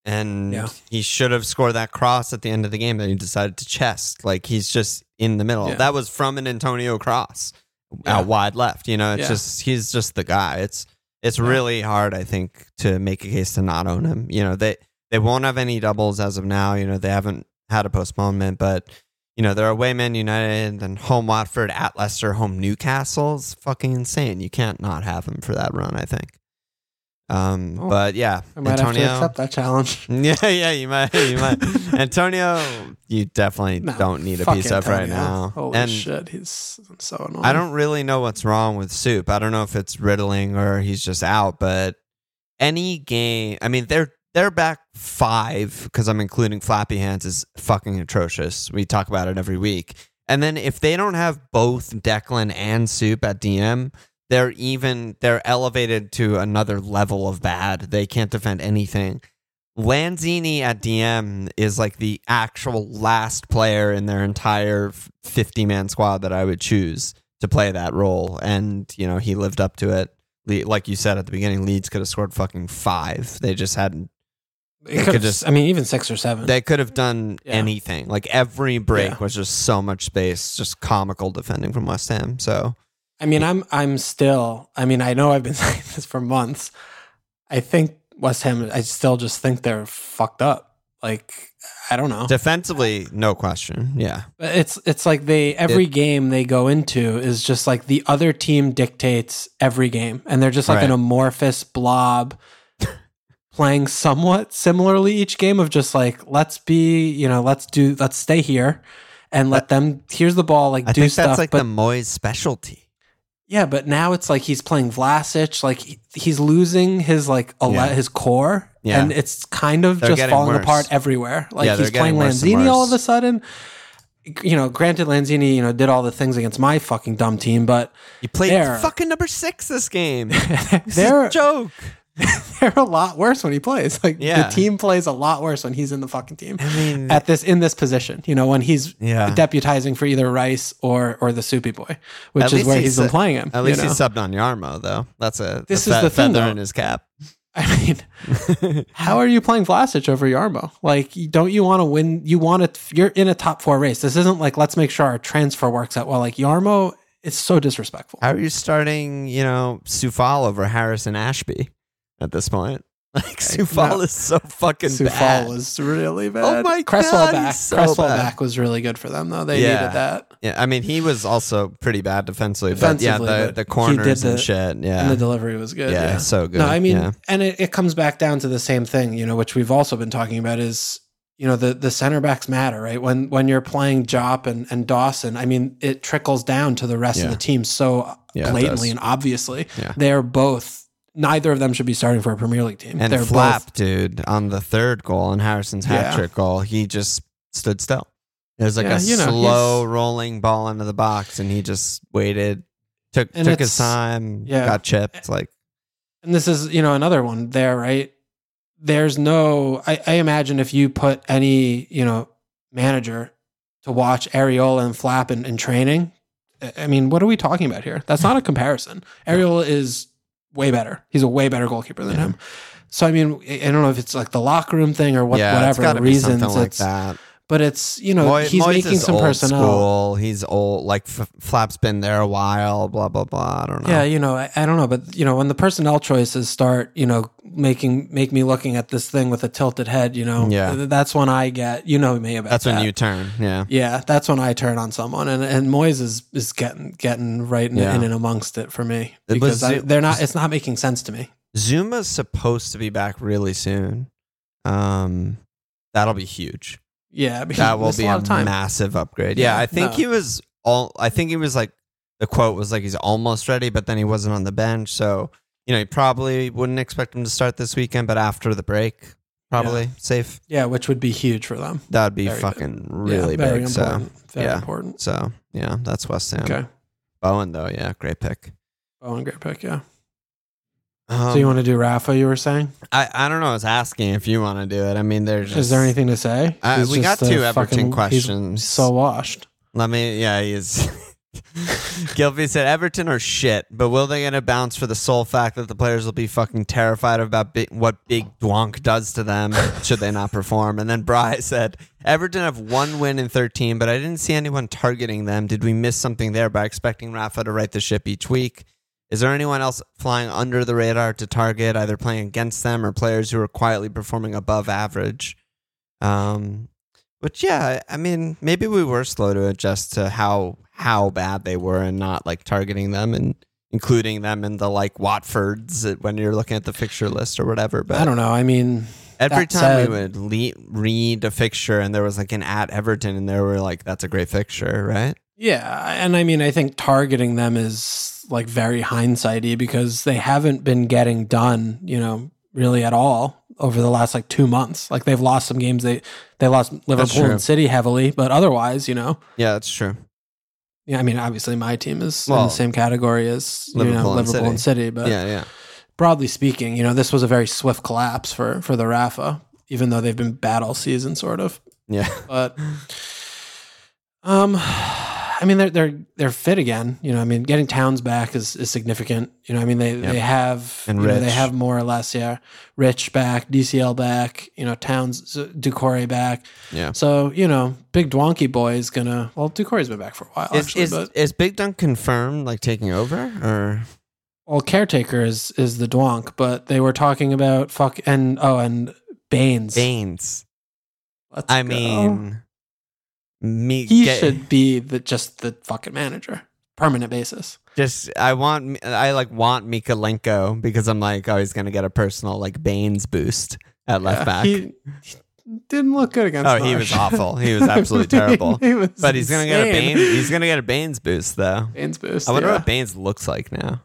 Speaker 2: and
Speaker 3: Yeah.
Speaker 2: he should have scored that cross at the end of the game that he decided to chest. Like he's just in the middle.
Speaker 3: Yeah.
Speaker 2: That was from an Antonio cross
Speaker 3: Yeah.
Speaker 2: out wide left. You know, it's just he's just the guy. It's it's really hard, I think, to make a case to not own him. You know, they they won't have any doubles as of now. You know, they haven't had a postponement, but you know, they're away Man United and home Watford at Leicester, home Newcastle. It's fucking insane. You can't not have him for that run, I think. Um,
Speaker 3: Oh,
Speaker 2: but yeah,
Speaker 3: I might
Speaker 2: Antonio.
Speaker 3: have to accept that challenge.
Speaker 2: Yeah, yeah, you might, you might. Antonio, you definitely
Speaker 3: No,
Speaker 2: don't need a piece of right now.
Speaker 3: Holy
Speaker 2: and
Speaker 3: shit, he's so annoying.
Speaker 2: I don't really know what's wrong with Soup. I don't know if it's riddling or he's just out, but any game, I mean, they're they're back five because I'm including Flappy Hands is fucking atrocious. We talk about it every week. And then if they don't have both Declan and Soup at DM, they're even they're elevated to another level of bad. They can't defend anything. Lanzini at DM is like the actual last player in their entire 50 man squad that I would choose to play that role. And, you know, he lived up to it. Like you said at the beginning, Leeds could have scored fucking five. They just hadn't.
Speaker 3: It
Speaker 2: could
Speaker 3: could
Speaker 2: just-
Speaker 3: just. I mean, even six or seven.
Speaker 2: They could have done
Speaker 3: Yeah.
Speaker 2: anything. Like every break
Speaker 3: Yeah.
Speaker 2: was just so much space, just comical defending from West Ham. So,
Speaker 3: I mean, I'm I'm still. I mean, I know I've been saying this for months. I think West Ham. I still just think they're fucked up. Like I don't know.
Speaker 2: defensively, no question. Yeah.
Speaker 3: It's it's like they every game they go into is just like the other team dictates every game, and they're just like an amorphous blob playing somewhat similarly each game of just like let's be you know let's do let's stay here and let them here's the ball like
Speaker 2: I
Speaker 3: do
Speaker 2: think
Speaker 3: stuff.
Speaker 2: that's like
Speaker 3: but
Speaker 2: the Moyes specialty.
Speaker 3: Yeah, but now it's like he's playing Vlasic, like he- he's losing his like ele-
Speaker 2: Yeah.
Speaker 3: his core,
Speaker 2: Yeah.
Speaker 3: and it's kind of
Speaker 2: They're
Speaker 3: just
Speaker 2: getting
Speaker 3: falling
Speaker 2: worse.
Speaker 3: apart everywhere. Like
Speaker 2: Yeah, they're
Speaker 3: he's playing
Speaker 2: getting worse and
Speaker 3: Lanzini all of a sudden. you know, granted, Lanzini, you know, did all the things against my fucking dumb team, but
Speaker 2: You played
Speaker 3: There.
Speaker 2: fucking number six this game. This is a joke.
Speaker 3: they're a lot worse when he plays. Like
Speaker 2: Yeah.
Speaker 3: the team plays a lot worse when he's in the fucking team
Speaker 2: I mean,
Speaker 3: at this in this position. You know, when he's
Speaker 2: yeah.
Speaker 3: deputizing for either Rice or or the Soupy Boy, which is where
Speaker 2: he
Speaker 3: he's been playing him.
Speaker 2: At least
Speaker 3: know?
Speaker 2: subbed on Yarmo though. That's a
Speaker 3: This
Speaker 2: a
Speaker 3: is the
Speaker 2: feather
Speaker 3: though.
Speaker 2: in his cap.
Speaker 3: I mean, how are you playing Vlasic over Yarmo? Like, don't you want to win? You want to? You're in a top four race. This isn't like let's make sure our transfer works out well. Like Yarmo, it's so disrespectful.
Speaker 2: How are you starting, you know, Sufal over Harrison Ashby at this point? Like Sufal
Speaker 3: no.
Speaker 2: is so fucking
Speaker 3: Sufal
Speaker 2: bad.
Speaker 3: was really oh bad.
Speaker 2: Oh my
Speaker 3: Cresswell
Speaker 2: God,
Speaker 3: back.
Speaker 2: so
Speaker 3: Cresswell
Speaker 2: bad.
Speaker 3: back was really good for them though. They
Speaker 2: Yeah.
Speaker 3: needed that.
Speaker 2: yeah, I mean, he was also pretty bad defensively,
Speaker 3: Defensively,
Speaker 2: but yeah, the,
Speaker 3: but
Speaker 2: the corners
Speaker 3: the-
Speaker 2: and shit. Yeah,
Speaker 3: And the delivery was good.
Speaker 2: yeah,
Speaker 3: Yeah.
Speaker 2: so good.
Speaker 3: No, I mean,
Speaker 2: yeah.
Speaker 3: and it, it comes back down to the same thing, you know, which we've also been talking about is, you know, the the center backs matter, right? When when you're playing Diop and, and Dawson, I mean, it trickles down to the rest
Speaker 2: Yeah.
Speaker 3: of the team so
Speaker 2: Yeah,
Speaker 3: blatantly and obviously.
Speaker 2: Yeah.
Speaker 3: They're both neither of them should be starting for a Premier League team.
Speaker 2: and
Speaker 3: They're
Speaker 2: Flap,
Speaker 3: both
Speaker 2: dude, on the third goal and Harrison's hat
Speaker 3: Yeah.
Speaker 2: trick goal, he just stood still. It was like
Speaker 3: Yeah,
Speaker 2: a
Speaker 3: you know,
Speaker 2: slow rolling ball into the box, and he just waited, took
Speaker 3: And
Speaker 2: took his time,
Speaker 3: yeah.
Speaker 2: got chipped. Like,
Speaker 3: and this is, you know, another one there, right? There's no I, I imagine if you put any, you know, manager to watch Areola and Flap in, in training, I- I mean, what are we talking about here? That's not a comparison. Areola is way better. He's a way better goalkeeper than
Speaker 2: Yeah.
Speaker 3: him. So I mean, I don't know if it's like the locker room thing or what,
Speaker 2: yeah,
Speaker 3: whatever
Speaker 2: be
Speaker 3: reasons
Speaker 2: like
Speaker 3: it's,
Speaker 2: that.
Speaker 3: But it's you know he's making some
Speaker 2: old
Speaker 3: personnel.
Speaker 2: School. He's old. Like F- Flap's been there a while. Blah blah blah. I don't know.
Speaker 3: Yeah, you know, I, I don't know, but you know, when the personnel choices start, you know, making make me looking at this thing with a tilted head, you know,
Speaker 2: Yeah.
Speaker 3: that's when I get, you know, me about that.
Speaker 2: that's when
Speaker 3: that.
Speaker 2: you turn. Yeah,
Speaker 3: yeah, that's when I turn on someone, and and Moyes is is getting getting right in,
Speaker 2: Yeah.
Speaker 3: in and amongst it for me because I, they're not. It's not making sense to me.
Speaker 2: Zouma's supposed to be back really soon. Um, that'll be huge.
Speaker 3: Yeah, because
Speaker 2: That will be
Speaker 3: a
Speaker 2: a
Speaker 3: time.
Speaker 2: massive upgrade. Yeah,
Speaker 3: Yeah,
Speaker 2: I think
Speaker 3: no.
Speaker 2: he was all. I think he was like the quote was like he's almost ready, but then he wasn't on the bench. So you know, you probably wouldn't expect him to start this weekend, but after the break, probably safe.
Speaker 3: yeah, which would be huge for them.
Speaker 2: That would be
Speaker 3: Very
Speaker 2: fucking
Speaker 3: Yeah,
Speaker 2: really
Speaker 3: very
Speaker 2: big.
Speaker 3: important. very
Speaker 2: yeah.
Speaker 3: important.
Speaker 2: So, so yeah, that's West Ham.
Speaker 3: Okay,
Speaker 2: Bowen though, yeah, great pick.
Speaker 3: Bowen, great pick. Yeah.
Speaker 2: Um,
Speaker 3: so you want to do Rafa? You were saying?
Speaker 2: I, I don't know. I was asking if you want to do it. I mean, there's just,
Speaker 3: Is there anything to say?
Speaker 2: Uh, we got two Everton
Speaker 3: fucking-
Speaker 2: questions.
Speaker 3: So washed.
Speaker 2: Let me. Yeah, he's. Gilby said Everton are shit, but will they get a bounce for the sole fact that the players will be fucking terrified about bi- what Big Dwonk does to them should they not perform? And then Bry said Everton have one win in 13, but I didn't see anyone targeting them. Did we miss something there by expecting Rafa to right the ship each week? Is there anyone else flying under the radar to target, either playing against them or players who are quietly performing above average? Um, but yeah, I mean, maybe we were slow to adjust to how how bad they were and not like targeting them and including them in the like Watfords when you're looking at the fixture list or whatever. But
Speaker 3: I don't know. I mean,
Speaker 2: every time
Speaker 3: said-
Speaker 2: we would le- read a fixture and there was like an at Everton and there were like that's a great fixture, right?
Speaker 3: Yeah, and I mean, I think targeting them is like very hindsighty because they haven't been getting done, you know, really at all over the last like two months. Like they've lost some games. They they lost Liverpool and City heavily, but otherwise, you know,
Speaker 2: Yeah, that's true.
Speaker 3: yeah. I mean, obviously, my team is in the same category as you know
Speaker 2: and
Speaker 3: Liverpool
Speaker 2: City.
Speaker 3: and City, but
Speaker 2: yeah, yeah.
Speaker 3: broadly speaking, you know, this was a very swift collapse for for the Rafa, even though they've been bad all season, sort of.
Speaker 2: Yeah.
Speaker 3: But um, I mean, they're they're they're fit again. You know, I mean, getting Towns back is, is significant. You know, I mean, they
Speaker 2: Yep.
Speaker 3: they have
Speaker 2: And
Speaker 3: you know, they have more or less, yeah, Rich back, DCL back. You know, Towns, Doucouré back.
Speaker 2: Yeah.
Speaker 3: So you know, Big Dwonky boy is gonna. Well, Doucouré's been back for a while
Speaker 2: Is,
Speaker 3: actually,
Speaker 2: is,
Speaker 3: but
Speaker 2: is Big Dunk confirmed like taking over or
Speaker 3: well, caretaker is is the Dwonk, but they were talking about fuck and oh and Baines.
Speaker 2: Baines?
Speaker 3: Let's
Speaker 2: I
Speaker 3: go.
Speaker 2: mean, me
Speaker 3: he
Speaker 2: get-
Speaker 3: should be the just the fucking manager, permanent basis.
Speaker 2: Just I want I like want Mykolenko because I'm like oh he's gonna get a personal like Baines boost at left
Speaker 3: Yeah,
Speaker 2: back.
Speaker 3: He, he didn't look good against.
Speaker 2: oh, he was awful. He was absolutely terrible.
Speaker 3: he was
Speaker 2: But he's gonna get a. Baines. He's gonna get a Baines boost though.
Speaker 3: Baines boost.
Speaker 2: I wonder
Speaker 3: yeah.
Speaker 2: what Baines looks like now.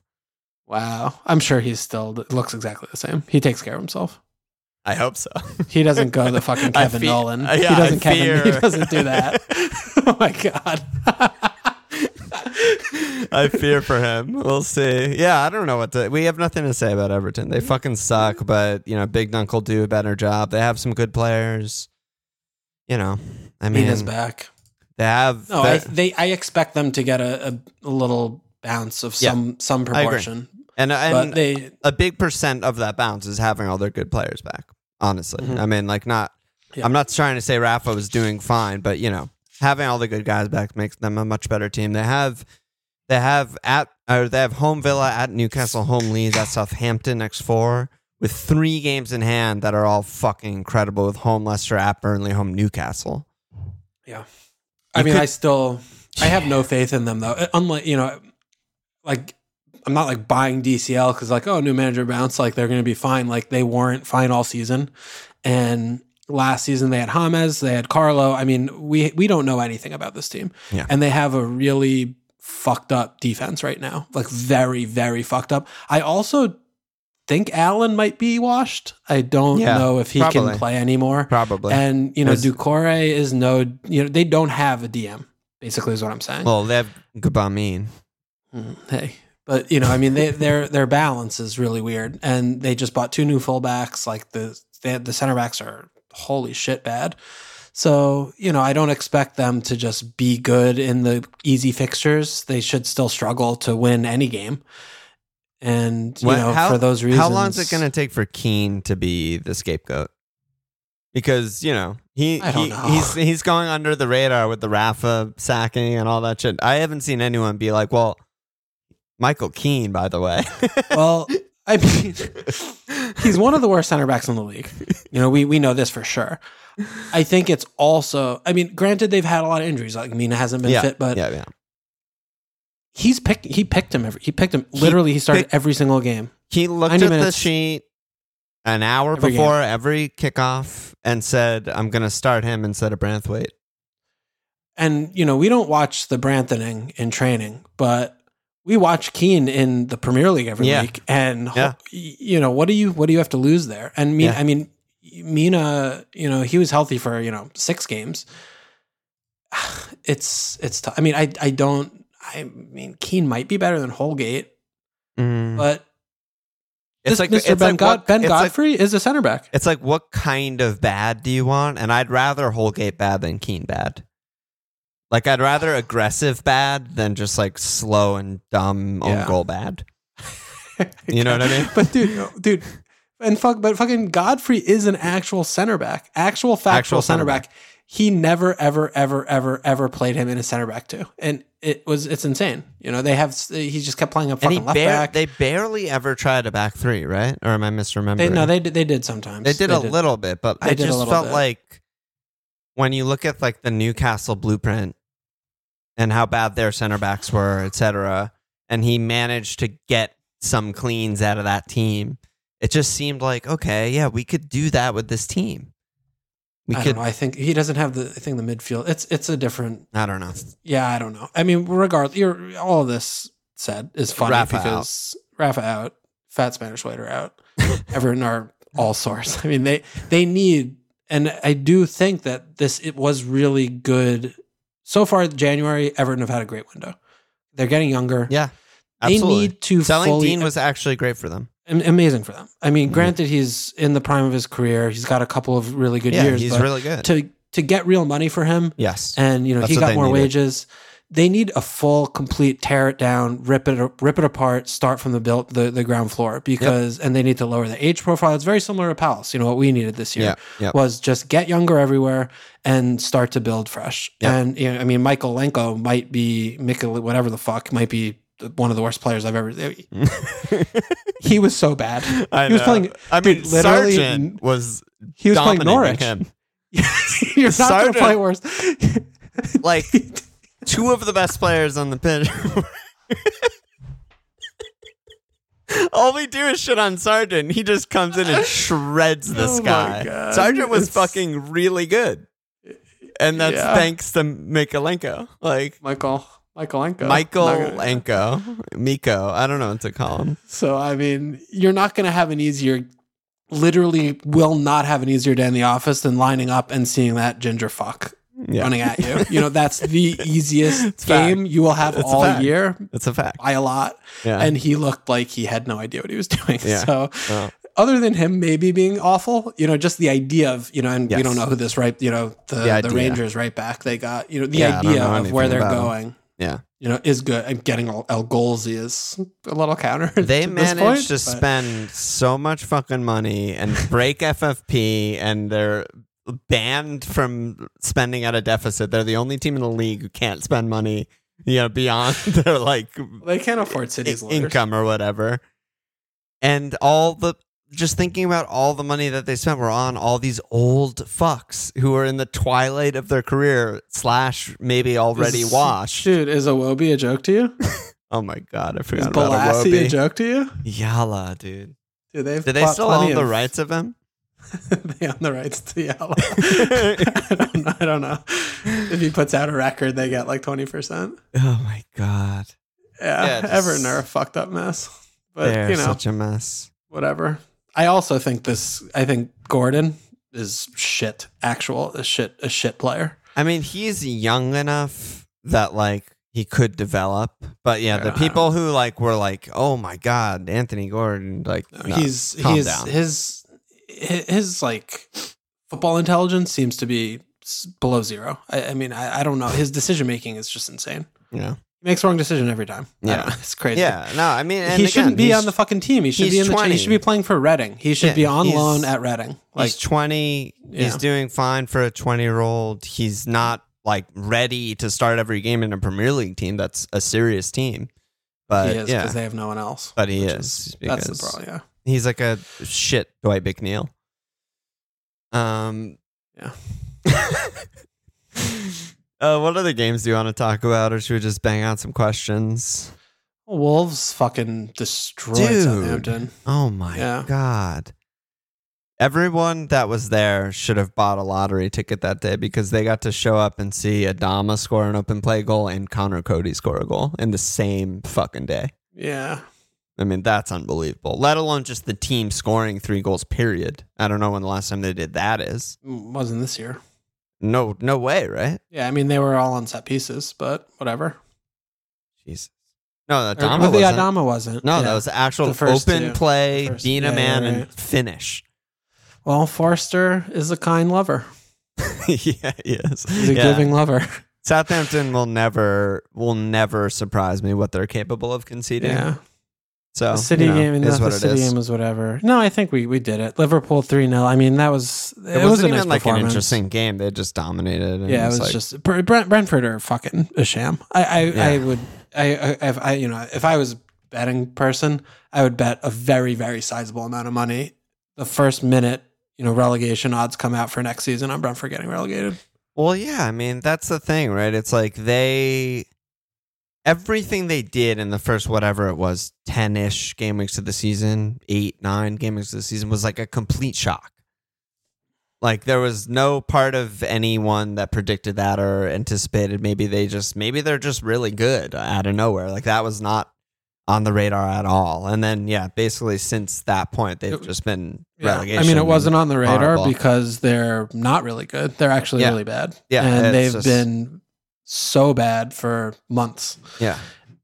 Speaker 3: Wow, I'm sure he's still looks exactly the same. He takes care of himself.
Speaker 2: I hope so.
Speaker 3: He doesn't go the fucking Kevin
Speaker 2: fe-
Speaker 3: Nolan.
Speaker 2: uh, yeah,
Speaker 3: he doesn't
Speaker 2: I
Speaker 3: Kevin. He doesn't do that. oh my god.
Speaker 2: I fear for him. We'll see. Yeah, I don't know what to. We have nothing to say about Everton. They fucking suck, but you know, Big Dunk will do a better job. They have some good players. You know, I mean,
Speaker 3: Mina's back.
Speaker 2: they have.
Speaker 3: No,
Speaker 2: the-
Speaker 3: I they I expect them to get a, a, little bounce of
Speaker 2: Yeah,
Speaker 3: some some proportion.
Speaker 2: And and
Speaker 3: they
Speaker 2: a big percent of that bounce is having all their good players back. Honestly,
Speaker 3: Mhm.
Speaker 2: I mean, like not.
Speaker 3: Yeah.
Speaker 2: I'm not trying to say Rafa was doing fine, but you know, having all the good guys back makes them a much better team. They have, they have at or they have home Villa at Newcastle, home Leeds at Southampton next four with three games in hand that are all fucking incredible. With home Leicester at Burnley, home Newcastle.
Speaker 3: Yeah. I
Speaker 2: You
Speaker 3: mean,
Speaker 2: could-
Speaker 3: I still I have no faith in them though. Uh, Unlike you know, like I'm not like buying DCL because like oh new manager bounce like they're going to be fine. Like they weren't fine all season, and last season they had James, they had Carlo. I mean, we we don't know anything about this team,
Speaker 2: Yeah.
Speaker 3: and they have a really fucked up defense right now, like very very fucked up. I also think Allen might be washed. I don't
Speaker 2: Yeah,
Speaker 3: know if he
Speaker 2: probably.
Speaker 3: can play anymore.
Speaker 2: Probably.
Speaker 3: And you know,
Speaker 2: There's-
Speaker 3: Doucouré is no, you know, they don't have a DM. Basically, is what I'm saying.
Speaker 2: well, they have Gbamin.
Speaker 3: Mm, hey, but you know, I mean, they, their their balance is really weird, and they just bought two new fullbacks. Like the they, the center backs are holy shit bad. So you know, I don't expect them to just be good in the easy fixtures. They should still struggle to win any game. And you
Speaker 2: What-
Speaker 3: know,
Speaker 2: how-
Speaker 3: for those reasons,
Speaker 2: How long is it going to take for Keane to be the scapegoat? Because you know he, he
Speaker 3: know.
Speaker 2: he's he's going under the radar with the Rafa sacking and all that shit. I haven't seen anyone be like, "Well, Michael Keane, by the way."
Speaker 3: Well, I mean, he's one of the worst center backs in the league. You know, we we know this for sure. I think it's also. I mean, granted, they've had a lot of injuries. Like Mina hasn't been
Speaker 2: yeah,
Speaker 3: fit, but
Speaker 2: yeah, yeah.
Speaker 3: he's picked. He picked him every. He picked him. Literally, he started
Speaker 2: picked-
Speaker 3: every single game.
Speaker 2: He looked
Speaker 3: 90
Speaker 2: at the sheet an hour
Speaker 3: Every
Speaker 2: before every kickoff and said, "I'm going to start him instead of Branthwaite."
Speaker 3: And you know, we don't watch the Brantoning in training, but we watch Keane in the Premier League every
Speaker 2: Yeah.
Speaker 3: week. And
Speaker 2: Yeah.
Speaker 3: you know, what do you what do you have to lose there? And Mina,
Speaker 2: Yeah.
Speaker 3: I mean, Mina, you know, he was healthy for you know six games. It's it's. tough. I mean, I I don't. I mean, Keane might be better than Holgate,
Speaker 2: Mm.
Speaker 3: but
Speaker 2: It's
Speaker 3: this
Speaker 2: like
Speaker 3: Mr. Ben,
Speaker 2: like
Speaker 3: God-
Speaker 2: what-
Speaker 3: ben
Speaker 2: it's like-
Speaker 3: Godfrey is a center back.
Speaker 2: It's like, what kind of bad do you want? And I'd rather Holgate bad than Keane bad. Like, I'd rather aggressive bad than just like slow and dumb
Speaker 3: Yeah.
Speaker 2: own goal bad. You know what I mean?
Speaker 3: But dude, dude, and fuck, but fucking Godfrey is an actual center back, actual factual
Speaker 2: Actual
Speaker 3: center
Speaker 2: center
Speaker 3: back. He never, ever, ever, ever, ever played him in a center back too, and it was it's insane. You know, they have he just kept playing a
Speaker 2: And
Speaker 3: fucking left
Speaker 2: bar-
Speaker 3: back.
Speaker 2: they barely ever tried a back three, right? Or am I misremembering?
Speaker 3: They, no, they did, they did sometimes.
Speaker 2: They did a little bit, but
Speaker 3: They did a
Speaker 2: just felt
Speaker 3: bit.
Speaker 2: like when you look at like the Newcastle blueprint and how bad their center backs were, etc., and he managed to get some cleans out of that team. It just seemed like okay, yeah, we could do that with this team. We
Speaker 3: I
Speaker 2: could.
Speaker 3: don't know. I think he doesn't have the. I think the midfield. It's it's a different.
Speaker 2: I don't know.
Speaker 3: Yeah, I don't know. I mean, regardless, you're, all of this said is funny
Speaker 2: Rafa
Speaker 3: because Rafa out, Fat Spanish Waiter out, Everton are all source. I mean, they they need, and I do think that this it was really good so far. January, Everton have had a great window. They're getting younger.
Speaker 2: Yeah,
Speaker 3: they need to
Speaker 2: Selling
Speaker 3: fully,
Speaker 2: Digne was actually great for them.
Speaker 3: amazing for them. I mean,
Speaker 2: Mhm.
Speaker 3: granted, he's in the prime of his career. He's got a couple of really good
Speaker 2: yeah,
Speaker 3: years.
Speaker 2: he's
Speaker 3: but
Speaker 2: really good.
Speaker 3: to to get real money for him,
Speaker 2: yes,
Speaker 3: and you know
Speaker 2: That's
Speaker 3: he got more
Speaker 2: needed.
Speaker 3: wages. They need a full, complete tear it down, rip it, rip it apart, start from the built the, the ground floor because, and they need to lower the age profile. It's very similar to Palace. You know what we needed this year
Speaker 2: yeah, yeah.
Speaker 3: was just get younger everywhere and start to build fresh. And you know, I mean, Michael Lenko might be Mikkel, whatever the fuck, might be one of the worst players I've ever. Eh, he was so bad.
Speaker 2: I
Speaker 3: he was
Speaker 2: know.
Speaker 3: playing.
Speaker 2: I mean,
Speaker 3: dude, literally,
Speaker 2: Sargent was
Speaker 3: he was playing Norwich. You're not going to play worse.
Speaker 2: Like two of the best players on the pitch. All we do is shit on Sargent. He just comes in and shreds this
Speaker 3: Oh
Speaker 2: guy. Sargent was
Speaker 3: It's-
Speaker 2: fucking really good. And that's
Speaker 3: Yeah.
Speaker 2: thanks to Mykolenko. Like
Speaker 3: Michael Michael Lenko.
Speaker 2: Michael
Speaker 3: Not gonna-
Speaker 2: Lenko. Miko. I don't know what to call him.
Speaker 3: So I mean, you're not going to have an easier literally will not have an easier day in the office than lining up and seeing that ginger fuck
Speaker 2: Yeah.
Speaker 3: running at you. You know, that's the easiest
Speaker 2: a fact.
Speaker 3: game you will have
Speaker 2: It's
Speaker 3: all year
Speaker 2: It's a fact.
Speaker 3: by a lot.
Speaker 2: Yeah.
Speaker 3: And he looked like he had no idea what he was doing.
Speaker 2: Yeah.
Speaker 3: So
Speaker 2: Oh.
Speaker 3: other than him maybe being awful, you know, just the idea of, you know, and we don't know who this right, you know, the,
Speaker 2: The
Speaker 3: the. Rangers right back they got, you know, the
Speaker 2: Yeah,
Speaker 3: idea
Speaker 2: know
Speaker 3: of where they're going,
Speaker 2: yeah.
Speaker 3: you know, is good. And getting El El Golsey is a little counter.
Speaker 2: They managed
Speaker 3: point,
Speaker 2: to
Speaker 3: but-
Speaker 2: spend so much fucking money and break FFP, and they're banned from spending at a deficit. They're the only team in the league who can't spend money, you know, beyond their like
Speaker 3: They can't afford cities
Speaker 2: i- income or whatever. And all the just thinking about all the money that they spent were on all these old fucks who are in the twilight of their career slash maybe already
Speaker 3: Is-
Speaker 2: washed.
Speaker 3: Dude, is Iwobi a joke to you?
Speaker 2: Oh my god, I
Speaker 3: Is
Speaker 2: forgot about
Speaker 3: Bolasie a joke to you?
Speaker 2: Yala, dude.
Speaker 3: Dude, they've
Speaker 2: Do they still own the rights of him?
Speaker 3: they own the rights to Yellow. I don't know. I don't know. If he puts out a record, they get like twenty percent.
Speaker 2: Oh my god.
Speaker 3: Yeah,
Speaker 2: Yeah, just-
Speaker 3: Everton are a fucked up mess. But
Speaker 2: They're
Speaker 3: you know,
Speaker 2: such a mess.
Speaker 3: whatever. I also think this. I think Gordon is shit. Actual a shit a shit player.
Speaker 2: I mean, he's young enough that like he could develop. But yeah, the people who like were like, "Oh my god, Anthony Gordon," like no,
Speaker 3: he's
Speaker 2: calm
Speaker 3: he's
Speaker 2: down.
Speaker 3: his his his like football intelligence seems to be below zero. I, I mean, I, I don't know. His decision making is just insane.
Speaker 2: yeah.
Speaker 3: He makes the wrong decision every time.
Speaker 2: Yeah.
Speaker 3: it's crazy.
Speaker 2: Yeah, no, I mean,
Speaker 3: he
Speaker 2: again,
Speaker 3: shouldn't be on the fucking team. He should be in the.
Speaker 2: 20.
Speaker 3: He should be playing for Reading. He should
Speaker 2: Yeah,
Speaker 3: be on loan at Reading. Like
Speaker 2: he's 20 he's doing fine for a 20 year old he's not like ready to start every game in a premier league team that's a serious team but
Speaker 3: he is
Speaker 2: yeah
Speaker 3: because they have no one else.
Speaker 2: but he
Speaker 3: which
Speaker 2: is
Speaker 3: That's the problem. Yeah.
Speaker 2: He's like a shit dwight mcneil um
Speaker 3: Yeah.
Speaker 2: uh what other games do you want to talk about or should we just bang out some questions
Speaker 3: Wolves fucking destroyed
Speaker 2: Dude.
Speaker 3: Southampton.
Speaker 2: oh my
Speaker 3: Yeah.
Speaker 2: god Everyone that was there should have bought a lottery ticket that day because they got to show up and see Adama score an open play goal and Conor Coady score a goal in the same fucking day.
Speaker 3: Yeah.
Speaker 2: I mean, that's unbelievable. Let alone just the team scoring three goals, period. I don't know when the last time they did that is.
Speaker 3: Mm, wasn't this year.
Speaker 2: No, no way, right?
Speaker 3: Yeah, I mean they were all on set pieces, but whatever.
Speaker 2: Jesus. No,
Speaker 3: Or-
Speaker 2: Adama
Speaker 3: well, the
Speaker 2: wasn't.
Speaker 3: Adama wasn't.
Speaker 2: no,
Speaker 3: Yeah.
Speaker 2: that was actual open
Speaker 3: two.
Speaker 2: play,
Speaker 3: first-
Speaker 2: being a man
Speaker 3: yeah,
Speaker 2: and finish.
Speaker 3: Well, Forster is a kind lover.
Speaker 2: yeah, he is.
Speaker 3: He's a
Speaker 2: Yeah.
Speaker 3: giving lover.
Speaker 2: Southampton will never will never surprise me what they're capable of conceding.
Speaker 3: Yeah.
Speaker 2: So
Speaker 3: the city
Speaker 2: you know,
Speaker 3: game
Speaker 2: is
Speaker 3: the,
Speaker 2: it
Speaker 3: city
Speaker 2: is.
Speaker 3: game was whatever. No, I think we, we did it. Liverpool 3 0. I mean, that was it,
Speaker 2: It,
Speaker 3: was
Speaker 2: wasn't
Speaker 3: nice
Speaker 2: even like an interesting game. They just dominated. and
Speaker 3: Yeah, it was
Speaker 2: like,
Speaker 3: just Br- Brent, Brentford are fucking a sham. I I,
Speaker 2: Yeah.
Speaker 3: I would I, I if I you know if I was a betting person, I would bet a very very sizable amount of money the first minute you know relegation odds come out for next season on Brentford getting relegated.
Speaker 2: Well, yeah, I mean, that's the thing, right? It's like they everything they did in the first whatever it was, 10ish game weeks of the season, 8, 9 game weeks of the season was like a complete shock. Like there was no part of anyone that predicted that or anticipated maybe they just maybe they're just really good out of nowhere. Like that was not on the radar at all. And then yeah, basically since that point they've just been
Speaker 3: Yeah.
Speaker 2: relegation.
Speaker 3: I mean, it wasn't on the radar
Speaker 2: horrible.
Speaker 3: because they're not really good. They're actually
Speaker 2: Yeah.
Speaker 3: really bad.
Speaker 2: Yeah,
Speaker 3: and they've
Speaker 2: just-
Speaker 3: been so bad for months.
Speaker 2: Yeah.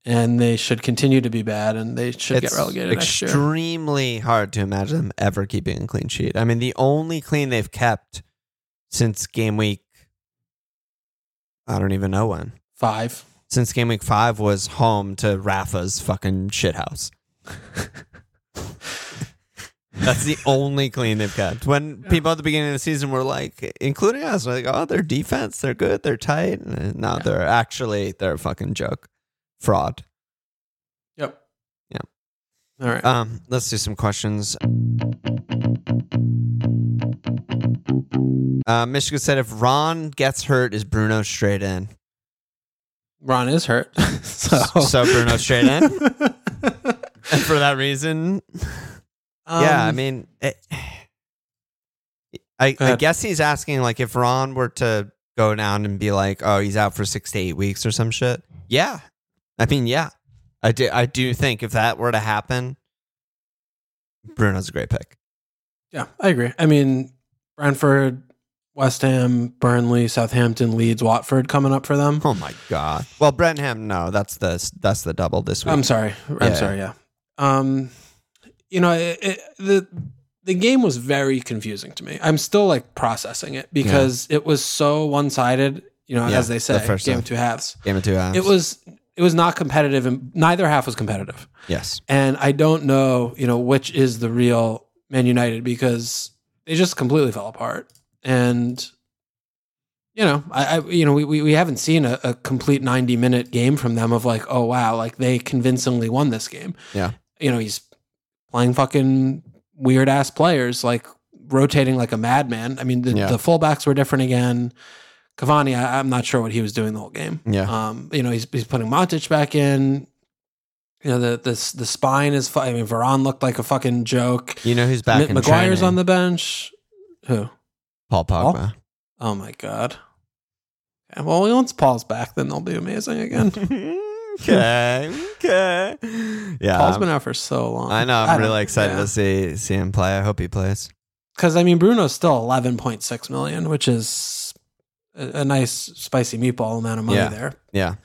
Speaker 3: and they should continue to be bad, and they should get relegated
Speaker 2: extremely hard to imagine them ever keeping a clean sheet. I mean, the only clean they've kept since game week, I don't even know when.
Speaker 3: Five.
Speaker 2: Since game week five was home to Rafa's fucking shithouse. That's the only clean they've kept. When people at the beginning of the season were like, including us, were like, "Oh, their defense, they're good, they're tight." And No,
Speaker 3: Yeah.
Speaker 2: they're actually they're a fucking joke, fraud.
Speaker 3: Yep.
Speaker 2: Yeah.
Speaker 3: All right.
Speaker 2: Um, let's do some questions. Uh, Michigan said, if Ron gets hurt, is Bruno straight in?
Speaker 3: Ron is hurt. so,
Speaker 2: So Bruno straight in? And for that reason, yeah, I
Speaker 3: Um,
Speaker 2: mean, it, I, I guess he's asking like if Ron were to go down and be like, oh, he's out for six to eight weeks or some shit. Yeah, I mean, yeah, I do. I do think if that were to happen, Bruno's a great pick.
Speaker 3: Yeah, I agree. I mean, Brentford, West Ham, Burnley, Southampton, Leeds, Watford coming up for them.
Speaker 2: Oh my god. Well, Brenham, no, that's the that's the double this week.
Speaker 3: I'm sorry. I'm
Speaker 2: Yeah.
Speaker 3: sorry. Yeah. Um, you know, it, it, the the game was very confusing to me. I'm still like processing it because it was so one sided. You know,
Speaker 2: Yeah,
Speaker 3: as they
Speaker 2: the
Speaker 3: say,
Speaker 2: first
Speaker 3: game
Speaker 2: half.
Speaker 3: of two halves.
Speaker 2: Game of two halves.
Speaker 3: It was it was not competitive, and neither half was competitive.
Speaker 2: yes.
Speaker 3: And I don't know, you know, which is the real Man United because they just completely fell apart. And you know, I, I you know, we, we we haven't seen a, a complete ninety minute game from them of like, oh wow, like they convincingly won this game.
Speaker 2: Yeah.
Speaker 3: You know, he's playing fucking weird ass players, like rotating like a madman. I mean, the,
Speaker 2: Yeah.
Speaker 3: the fullbacks were different again. Cavani, I, I'm not sure what he was doing the whole game.
Speaker 2: Yeah.
Speaker 3: Um, you know, he's he's putting Matic back in. You know, the the the spine is. fu- I mean, Varane looked like a fucking joke.
Speaker 2: You know who's back
Speaker 3: M-
Speaker 2: training?
Speaker 3: on the bench. Who?
Speaker 2: Paul
Speaker 3: Paul?
Speaker 2: Pogba.
Speaker 3: Oh my god. Well, once Paul's back, then they'll be amazing again.
Speaker 2: okay. Okay. Yeah.
Speaker 3: Paul's
Speaker 2: I'm-
Speaker 3: been out for so long.
Speaker 2: I know. I'm
Speaker 3: don't-
Speaker 2: really excited
Speaker 3: yeah.
Speaker 2: to see see him play. I hope he plays.
Speaker 3: because I mean Bruno's still 11.6 million, which is a, a nice spicy meatball amount of money
Speaker 2: Yeah.
Speaker 3: there.
Speaker 2: Yeah.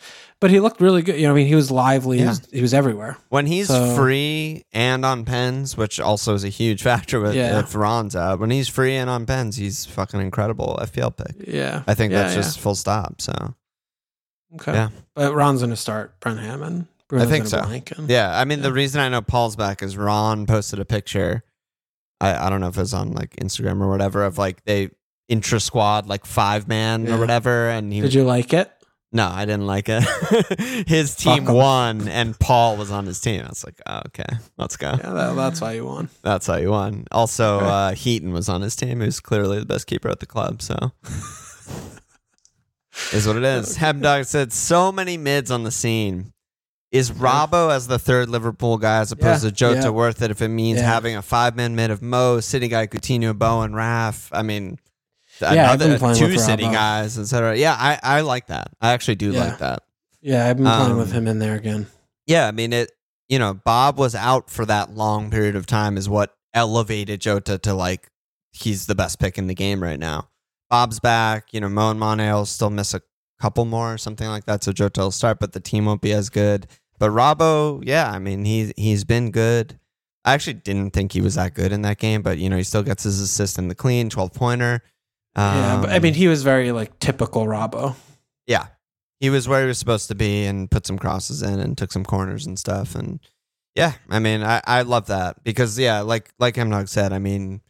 Speaker 3: But he looked really good. You know, I mean, he was lively. He, was, he was everywhere.
Speaker 2: When he's
Speaker 3: So-
Speaker 2: free and on pens, which also is a huge factor with
Speaker 3: Yeah.
Speaker 2: if Ron's out. When he's free and on pens, he's fucking incredible FPL pick.
Speaker 3: Yeah,
Speaker 2: I think
Speaker 3: Yeah,
Speaker 2: that's
Speaker 3: yeah.
Speaker 2: just full stop. So
Speaker 3: okay.
Speaker 2: yeah.
Speaker 3: but Ron's going to start Brenham Hammond. Bruno's
Speaker 2: think so.
Speaker 3: blank and-
Speaker 2: yeah, I mean
Speaker 3: Yeah.
Speaker 2: the reason I know Paul's back is Ron posted a picture. I, I don't know if it was on like Instagram or whatever of like they intra squad like five man
Speaker 3: Yeah.
Speaker 2: or whatever, and he
Speaker 3: Did you like it?
Speaker 2: No, I didn't like it. his team won, and Paul was on his team. I was like, oh, okay, let's go.
Speaker 3: Yeah, that, that's why you won.
Speaker 2: That's how you won. Also, uh, Heaton was on his team, who's clearly the best keeper at the club. So, is what it is. Hebdog said, so many mids on the scene. Is Robbo as the third Liverpool guy as opposed
Speaker 3: Yeah,
Speaker 2: to Jota
Speaker 3: yeah.
Speaker 2: worth it if it means
Speaker 3: Yeah.
Speaker 2: having a five man mid of Mo, City guy, Coutinho, Bowen, Raf? I mean,
Speaker 3: Yeah, I've been
Speaker 2: another two
Speaker 3: with
Speaker 2: City
Speaker 3: Robbo.
Speaker 2: guys, etc. Yeah, I, I like that. I actually do
Speaker 3: Yeah.
Speaker 2: like that.
Speaker 3: Yeah, I've been playing
Speaker 2: Um,
Speaker 3: with him in there again.
Speaker 2: Yeah, I mean it. You know, Bob was out for that long period of time, is what elevated Jota to like he's the best pick in the game right now. Bob's back. You know, Mo and Mane will still miss a couple more or something like that, so Jota will start, but the team won't be as good. But Robbo, yeah, I mean he he's been good. I actually didn't think he was that good in that game, but you know he still gets his assist in the clean, twelve pointer.
Speaker 3: yeah, but I
Speaker 2: Um,
Speaker 3: mean, he was very like typical Robbo.
Speaker 2: yeah, he was where he was supposed to be and put some crosses in and took some corners and stuff. And yeah, I mean, I, I love that because yeah, like like Hemnog said, I mean,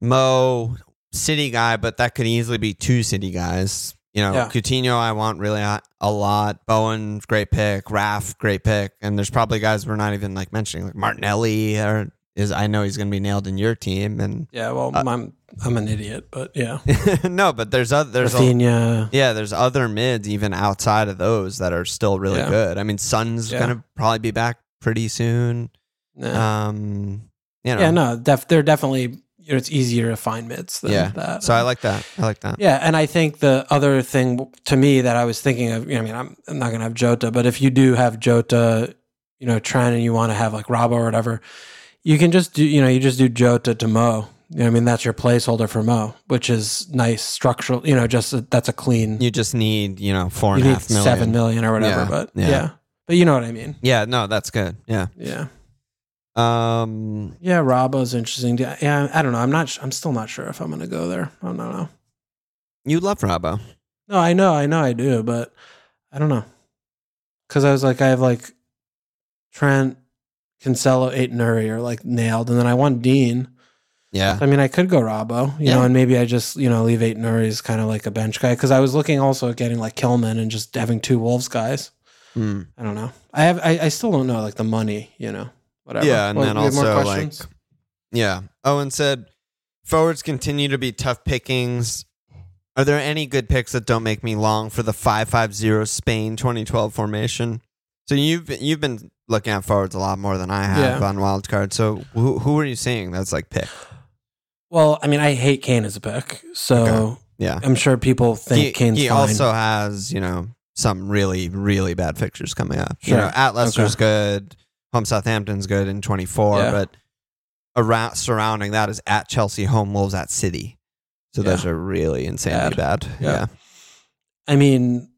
Speaker 2: Mo city guy, but that could easily be two city guys. You know,
Speaker 3: Yeah.
Speaker 2: Coutinho, I want really a, lot. Bowen, great pick. Raf, great pick. And there's probably guys we're not even like mentioning, like Martinelli, or is I know he's going to be nailed in your team. And
Speaker 3: Yeah, well,
Speaker 2: Uh,
Speaker 3: I'm I'm an idiot, but yeah,
Speaker 2: no, but there's other there's a, yeah, there's other mids even outside of those that are still really
Speaker 3: Yeah.
Speaker 2: good. I mean, Son's
Speaker 3: Yeah.
Speaker 2: gonna probably be back pretty soon.
Speaker 3: Yeah,
Speaker 2: Um, you know,
Speaker 3: yeah no, def- they're definitely. You know, it's easier to find mids than
Speaker 2: yeah.
Speaker 3: that.
Speaker 2: So I like that. I like that.
Speaker 3: Yeah, and I think the other thing to me that I was thinking of, you know, I mean, I'm, I'm not going to have Jota, but if you do have Jota, you know, Trent, and you want to have like Robbo or whatever, you can just do, you know, you just do Jota to Mo. You know, I mean, that's your placeholder for Mo, which is nice structural. You know, just a, that's a clean.
Speaker 2: You just need you know four and a half million.
Speaker 3: seven million or whatever,
Speaker 2: Yeah,
Speaker 3: but
Speaker 2: yeah.
Speaker 3: yeah. but you know what I mean.
Speaker 2: Yeah, no, that's good. Yeah.
Speaker 3: Yeah,
Speaker 2: Um,
Speaker 3: yeah. Robbo's interesting. Yeah, I don't know. I'm not. sh- I'm still not sure if I'm going to go there. I don't know.
Speaker 2: you love Robbo.
Speaker 3: No, I know, I know, I do, but I don't know. Because I was like, I have like Trent, Cancelo, Aït-Nouri are like nailed, and then I want Digne.
Speaker 2: Yeah.
Speaker 3: I mean, I could go Robbo, you
Speaker 2: Yeah.
Speaker 3: know, and maybe I just you know leave Aït-Nouri as kind of like a bench guy. Because I was looking also at getting like Kilman and just having two Wolves guys.
Speaker 2: Hmm.
Speaker 3: I don't know. I have, I, I still don't know like the money, you know, whatever.
Speaker 2: Yeah, and
Speaker 3: What,
Speaker 2: then
Speaker 3: we have more
Speaker 2: also, like- Yeah. Owen said, forwards continue to be tough pickings. Are there any good picks that don't make me long for the 550 Spain 2012 formation? So you've you've been looking at forwards a lot more than I have
Speaker 3: Yeah.
Speaker 2: on wildcard. So who who are you seeing that's like pick?
Speaker 3: well, I mean, I hate Kane as a pick, so
Speaker 2: Okay. Yeah.
Speaker 3: I'm sure people think
Speaker 2: he,
Speaker 3: Kane's
Speaker 2: he
Speaker 3: fine.
Speaker 2: also has, you know, some really, really bad fixtures coming up. You know, at Leicester's good. Home Southampton's good in 24,
Speaker 3: Yeah.
Speaker 2: but around surrounding that is at Chelsea, home Wolves at City. So those are really insanely bad.
Speaker 3: Yeah.
Speaker 2: Yeah.
Speaker 3: I mean,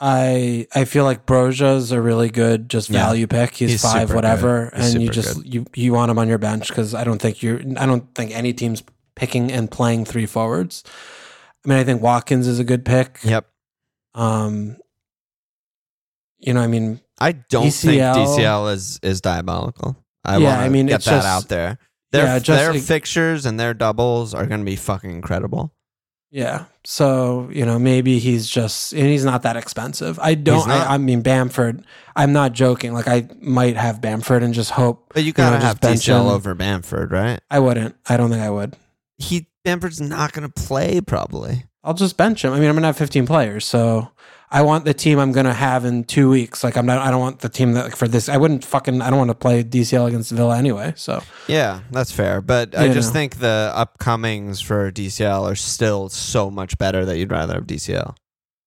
Speaker 3: I I feel like Broja's a really good just
Speaker 2: Yeah.
Speaker 3: value pick. He's,
Speaker 2: He's
Speaker 3: five whatever, and you just
Speaker 2: good.
Speaker 3: you you want him on your bench because I don't think you're I don't think any team's picking and playing three forwards. I mean, I think Watkins is a good pick.
Speaker 2: Yep.
Speaker 3: Um, you know, I mean,
Speaker 2: I don't
Speaker 3: DCL.
Speaker 2: think DCL is is diabolical. I
Speaker 3: Yeah,
Speaker 2: want
Speaker 3: I mean,
Speaker 2: get that
Speaker 3: just-
Speaker 2: out there. Their
Speaker 3: yeah, just
Speaker 2: their fixtures and their doubles are going to be fucking incredible.
Speaker 3: yeah. So you know, maybe he's just and he's not that expensive. I don't. I, I mean, Bamford. I'm not joking. Like I might have Bamford and just hope.
Speaker 2: But you gotta
Speaker 3: just
Speaker 2: have
Speaker 3: bench
Speaker 2: DCL over Bamford, right?
Speaker 3: I wouldn't. I don't think I would.
Speaker 2: He Bamford's not going to play probably.
Speaker 3: I'll just bench him. I mean, I'm gonna have 15 players, so I want the team I'm gonna have in two weeks. Like I'm not. I don't want the team that like, for this. I wouldn't fucking. I don't want to play DCL against Villa anyway. So
Speaker 2: Yeah, that's fair. But I just
Speaker 3: know.
Speaker 2: think the upcomings for DCL are still so much better that you'd rather have DCL.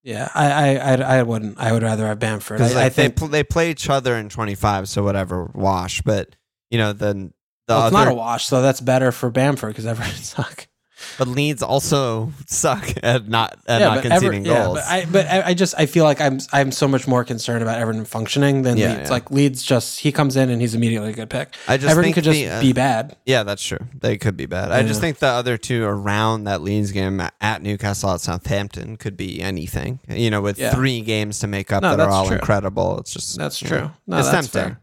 Speaker 3: yeah, I I I, I wouldn't. I would rather have Bamford. I, I think
Speaker 2: they pl- they play each other in 25, so whatever, wash. But you know, then the
Speaker 3: well, it's
Speaker 2: other
Speaker 3: not a wash, so that's better for Bamford because everyone suck.
Speaker 2: But Leeds also suck at not at
Speaker 3: yeah,
Speaker 2: not conceding
Speaker 3: Ever- yeah,
Speaker 2: goals.
Speaker 3: but I but I, just I feel like I'm I'm so much more concerned about Everton functioning than
Speaker 2: Yeah,
Speaker 3: Leeds.
Speaker 2: yeah.
Speaker 3: Like Leeds, just he comes in and he's immediately a good pick.
Speaker 2: I just
Speaker 3: Everton could just
Speaker 2: the, uh,
Speaker 3: be bad.
Speaker 2: Yeah, that's true. They could be bad. I just think the other two around that Leeds game at- Newcastle at Southampton could be anything. You know, with
Speaker 3: Yeah.
Speaker 2: three games to make up
Speaker 3: No,
Speaker 2: that are all
Speaker 3: true.
Speaker 2: incredible. It's just
Speaker 3: That's true.
Speaker 2: know,
Speaker 3: No,
Speaker 2: it's
Speaker 3: that's
Speaker 2: tempting.
Speaker 3: fair.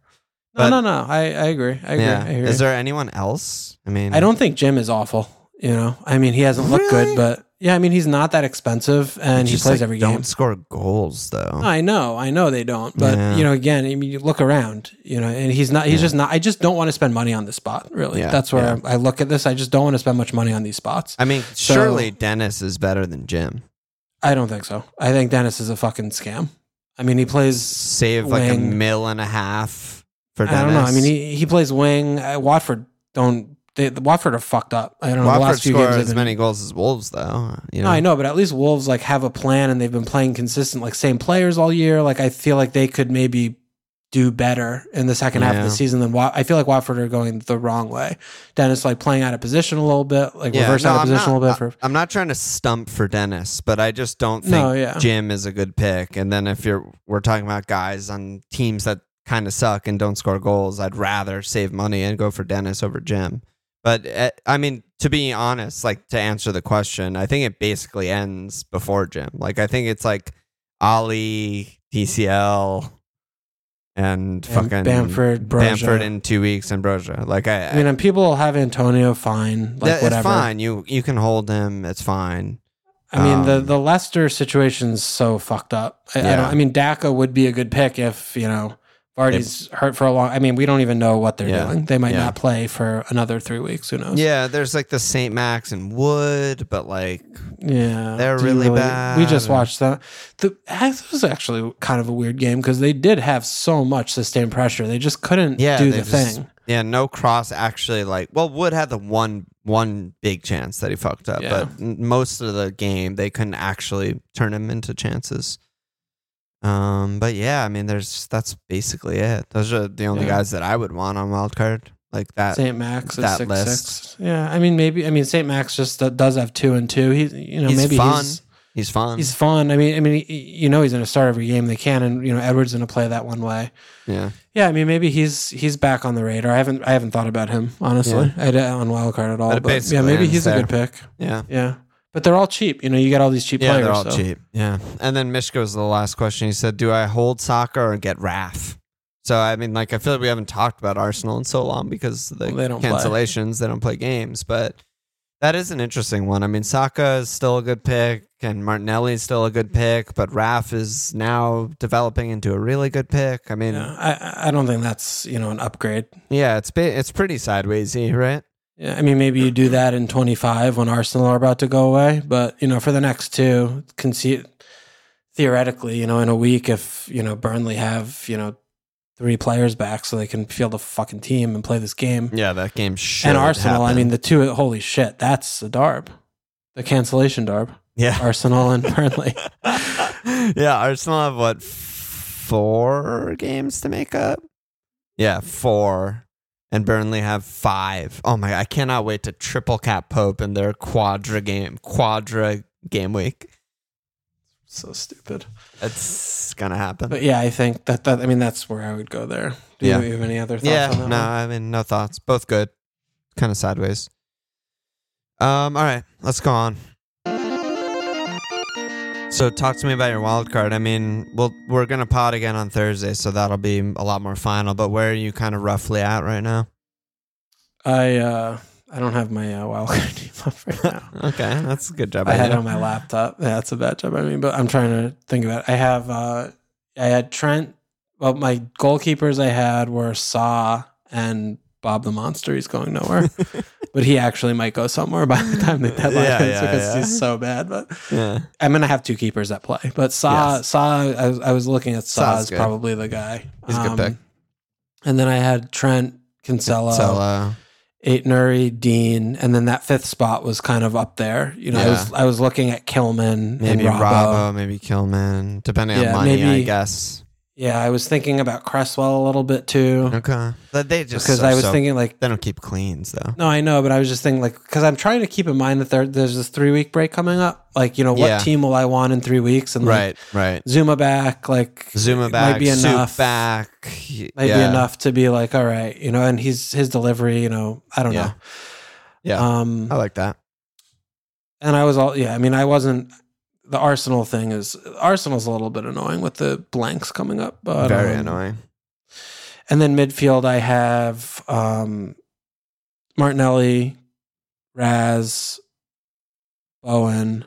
Speaker 3: No,
Speaker 2: But-
Speaker 3: no, no. I, I agree. I agree.
Speaker 2: Yeah.
Speaker 3: I agree.
Speaker 2: Is there anyone else? I mean,
Speaker 3: I don't think Jim is awful. You know, I mean, he hasn't looked
Speaker 2: Really?
Speaker 3: good, but yeah, I mean, he's not that expensive, and he plays
Speaker 2: like,
Speaker 3: every game.
Speaker 2: Don't score goals though.
Speaker 3: I know, I know they don't, but
Speaker 2: Yeah.
Speaker 3: you know, again, I mean, you look around, you know, and he's not. He's
Speaker 2: Yeah.
Speaker 3: just not. I just don't want to spend money on this spot. Really,
Speaker 2: Yeah,
Speaker 3: that's where. I look at this. I just don't want to spend much money on these spots.
Speaker 2: I mean,
Speaker 3: So-
Speaker 2: surely Dennis is better than Jim.
Speaker 3: I don't think so. I think Dennis is a fucking scam. I mean, he plays.
Speaker 2: Save like a
Speaker 3: Wing.
Speaker 2: mil and a half for Dennis.
Speaker 3: I don't know. I mean, he, he plays wing. Uh, Watford don't. They, the Watford are fucked up. I don't know. the
Speaker 2: Watford
Speaker 3: last few
Speaker 2: score
Speaker 3: games
Speaker 2: as
Speaker 3: been-
Speaker 2: many goals as Wolves though. You know,
Speaker 3: No, I know, but at least Wolves like have a plan and they've been playing consistent, like same players all year. Like I feel like they could maybe do better in the second half of the season than Wa- I feel like Watford are going the wrong way. Dennis like playing out of position a little bit, like reverse
Speaker 2: no,
Speaker 3: out of
Speaker 2: I'm
Speaker 3: position
Speaker 2: not,
Speaker 3: a little bit for.
Speaker 2: I'm not trying to stump for Dennis, but I just don't think
Speaker 3: No, yeah.
Speaker 2: Jim is a good pick. And then if you're we're talking about guys on teams that kind of suck and don't score goals, I'd rather save money and go for Dennis over Jim. But uh, I mean, to be honest, like to answer the question, I think it basically ends before Jim. Like I think it's like Ali, DCL, and fucking
Speaker 3: Bamford, Broja.
Speaker 2: Bamford in two weeks, and Broja. Like I,
Speaker 3: I mean, and people have Antonio fine, like whatever.
Speaker 2: it's fine. You you can hold him. It's fine.
Speaker 3: I mean, the
Speaker 2: Um,
Speaker 3: the Leicester situation's so fucked up. I, I,
Speaker 2: Yeah.
Speaker 3: don't, I mean, Daka would be a good pick if you know Vardy's hurt for a long. I mean, we don't even know what they're
Speaker 2: Yeah.
Speaker 3: doing. They might
Speaker 2: Yeah.
Speaker 3: not play for another three weeks. Who knows?
Speaker 2: Yeah, there's like the St. Max and Wood, but like
Speaker 3: Yeah,
Speaker 2: They're
Speaker 3: Do you
Speaker 2: really bad.
Speaker 3: We just watched that. The this was actually kind of a weird game because they did have so much sustained pressure. They just couldn't
Speaker 2: Yeah,
Speaker 3: do
Speaker 2: they
Speaker 3: the
Speaker 2: just-
Speaker 3: thing.
Speaker 2: yeah, no cross actually like well Wood had the one one big chance that he fucked up,
Speaker 3: Yeah.
Speaker 2: but n- most of the game they couldn't actually turn him into chances. Um, but yeah, I mean, there's that's basically it. Those are the only
Speaker 3: Yeah.
Speaker 2: guys that I would want on wild card like that.
Speaker 3: Saint Max
Speaker 2: that
Speaker 3: six
Speaker 2: list.
Speaker 3: six. Yeah, I mean maybe. I mean Saint Max just does have two and two. He you know
Speaker 2: He's
Speaker 3: maybe
Speaker 2: fun.
Speaker 3: he's
Speaker 2: He's fun.
Speaker 3: he's fun. I mean I mean he, you know he's going to start every game they can, and you know Edwards going to play that one way.
Speaker 2: yeah,
Speaker 3: Yeah, I mean maybe he's he's back on the radar. I haven't I haven't thought about him honestly. I on wild card at all.
Speaker 2: But
Speaker 3: But, yeah, maybe he's a good pick.
Speaker 2: yeah.
Speaker 3: Yeah, but they're all cheap. You know, you get all these cheap
Speaker 2: Yeah,
Speaker 3: players.
Speaker 2: they're all
Speaker 3: so.
Speaker 2: cheap. Yeah. And then Mishko's the last question. He said, Do I hold Saka or get RAF? So, I mean, like, I feel like we haven't talked about Arsenal in so long because the
Speaker 3: Well, they don't play.
Speaker 2: cancellations. They don't play games. But that is an interesting one. I mean, Saka is still a good pick and Martinelli is still a good pick, but RAF is now developing into a really good pick. I mean,
Speaker 3: Yeah,
Speaker 2: yeah,
Speaker 3: I I don't think that's you know an upgrade.
Speaker 2: Yeah, it's, ba- it's pretty sidewaysy, right?
Speaker 3: Yeah, I mean maybe you do that in 25 when Arsenal are about to go away, but you know for the next two, concede theoretically, you know in a week if you know Burnley have you know three players back so they can field a fucking team and play this game.
Speaker 2: Yeah, that game should
Speaker 3: and Arsenal, I mean the two, holy shit, that's a darb, the cancellation darb.
Speaker 2: yeah.
Speaker 3: Arsenal and Burnley.
Speaker 2: yeah, Arsenal have what four games to make up? Yeah, four. And Burnley have five. Oh my! I cannot wait to triple cap Pope in their quadra game quadra game week.
Speaker 3: So stupid.
Speaker 2: It's gonna happen.
Speaker 3: But yeah, I think that that I mean that's where I would go there. Do
Speaker 2: Yeah.
Speaker 3: you have any other thoughts
Speaker 2: yeah,
Speaker 3: on that
Speaker 2: no,
Speaker 3: one?
Speaker 2: I mean no thoughts. Both good. Kind of sideways. Um. All right, let's go on. So talk to me about your wild card. I mean, we'll we're gonna pod again on Thursday, so that'll be a lot more final. But where are you kind of roughly at right now?
Speaker 3: I uh I don't have my uh, wildcard team up right now.
Speaker 2: Okay, that's a good job.
Speaker 3: I had it on my laptop. Yeah, that's a bad job. I mean, but I'm trying to think about it. I have uh I had Trent well my goalkeepers I had were Sá and Bob the Monster. He's going nowhere. but he actually might go somewhere by the time the deadline
Speaker 2: Yeah,
Speaker 3: hits
Speaker 2: yeah,
Speaker 3: because
Speaker 2: yeah.
Speaker 3: he's so bad. But
Speaker 2: yeah.
Speaker 3: I'm gonna have two keepers that play. But Sá
Speaker 2: Yes.
Speaker 3: Sá I was, I was looking at
Speaker 2: Sá
Speaker 3: Sá's
Speaker 2: good.
Speaker 3: probably the guy. Um,
Speaker 2: He's a good pick.
Speaker 3: And then I had Trent
Speaker 2: Cancelo. Uh,
Speaker 3: Eight Nuri, Digne, and then that fifth spot was kind of up there. You know, I was I was looking at Kilman
Speaker 2: maybe
Speaker 3: Robbo.
Speaker 2: Robbo, maybe Kilman, depending on money, I guess.
Speaker 3: Yeah, I was thinking about Cresswell a little bit too
Speaker 2: Okay, but they just
Speaker 3: because I was
Speaker 2: so-
Speaker 3: thinking like,
Speaker 2: they don't keep cleans though.
Speaker 3: no, I know, but I was just thinking like because I'm trying to keep in mind that there, there's this three week break coming up. Like, you know, what
Speaker 2: Yeah.
Speaker 3: team will I want in three weeks? And like,
Speaker 2: Right, right.
Speaker 3: Zouma back, like Zouma
Speaker 2: back,
Speaker 3: might be enough.
Speaker 2: back.
Speaker 3: Might
Speaker 2: yeah.
Speaker 3: be enough to be like, all right, you know, and he's his delivery, you know, I don't
Speaker 2: Yeah.
Speaker 3: know.
Speaker 2: Yeah,
Speaker 3: Um,
Speaker 2: I like that.
Speaker 3: and I was all yeah. I mean, I wasn't. The Arsenal thing is Arsenal's a little bit annoying with the blanks coming up, but
Speaker 2: Very
Speaker 3: um,
Speaker 2: annoying.
Speaker 3: And then midfield, I have um, Martinelli, Raz, Bowen,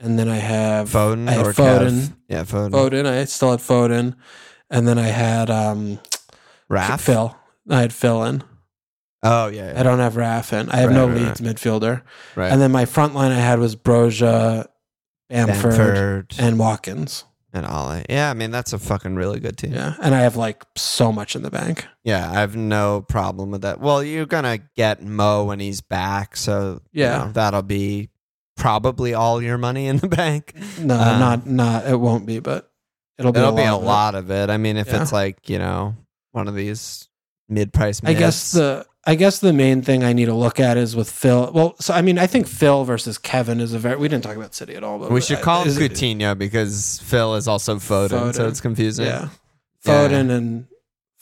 Speaker 3: and then I have
Speaker 2: Foden
Speaker 3: I had
Speaker 2: or
Speaker 3: Foden.
Speaker 2: Kev? Yeah, Foden.
Speaker 3: Foden. I still had Foden, and then I had um,
Speaker 2: Raph.
Speaker 3: Phil. I had Phil in.
Speaker 2: Oh yeah, yeah.
Speaker 3: I don't have Raf in. I have
Speaker 2: Right,
Speaker 3: no
Speaker 2: right,
Speaker 3: Leeds midfielder.
Speaker 2: right.
Speaker 3: And then my front line I had was Broja, Bamford,
Speaker 2: Bamford
Speaker 3: and Watkins.
Speaker 2: and Ollie. Yeah, I mean that's a fucking really good team.
Speaker 3: Yeah. And I have like so much in the bank.
Speaker 2: Yeah, I have no problem with that. Well, you're gonna get Mo when he's back, so you
Speaker 3: Yeah.
Speaker 2: know, that'll be probably all your money in the bank.
Speaker 3: No,
Speaker 2: Uh,
Speaker 3: not not it won't be, but it'll be
Speaker 2: It'll
Speaker 3: a
Speaker 2: be
Speaker 3: lot.
Speaker 2: a
Speaker 3: of it.
Speaker 2: lot of it. I mean, if
Speaker 3: Yeah.
Speaker 2: it's like you know one of these mid-price,
Speaker 3: I guess the I guess the main thing I need to look at is with Phil. Well, so I mean, I think Phil versus Kevin is a very. We didn't talk about City at all, but
Speaker 2: we should call him Coutinho because Phil is also Foden, so it's confusing.
Speaker 3: Yeah,
Speaker 2: Yeah.
Speaker 3: Foden and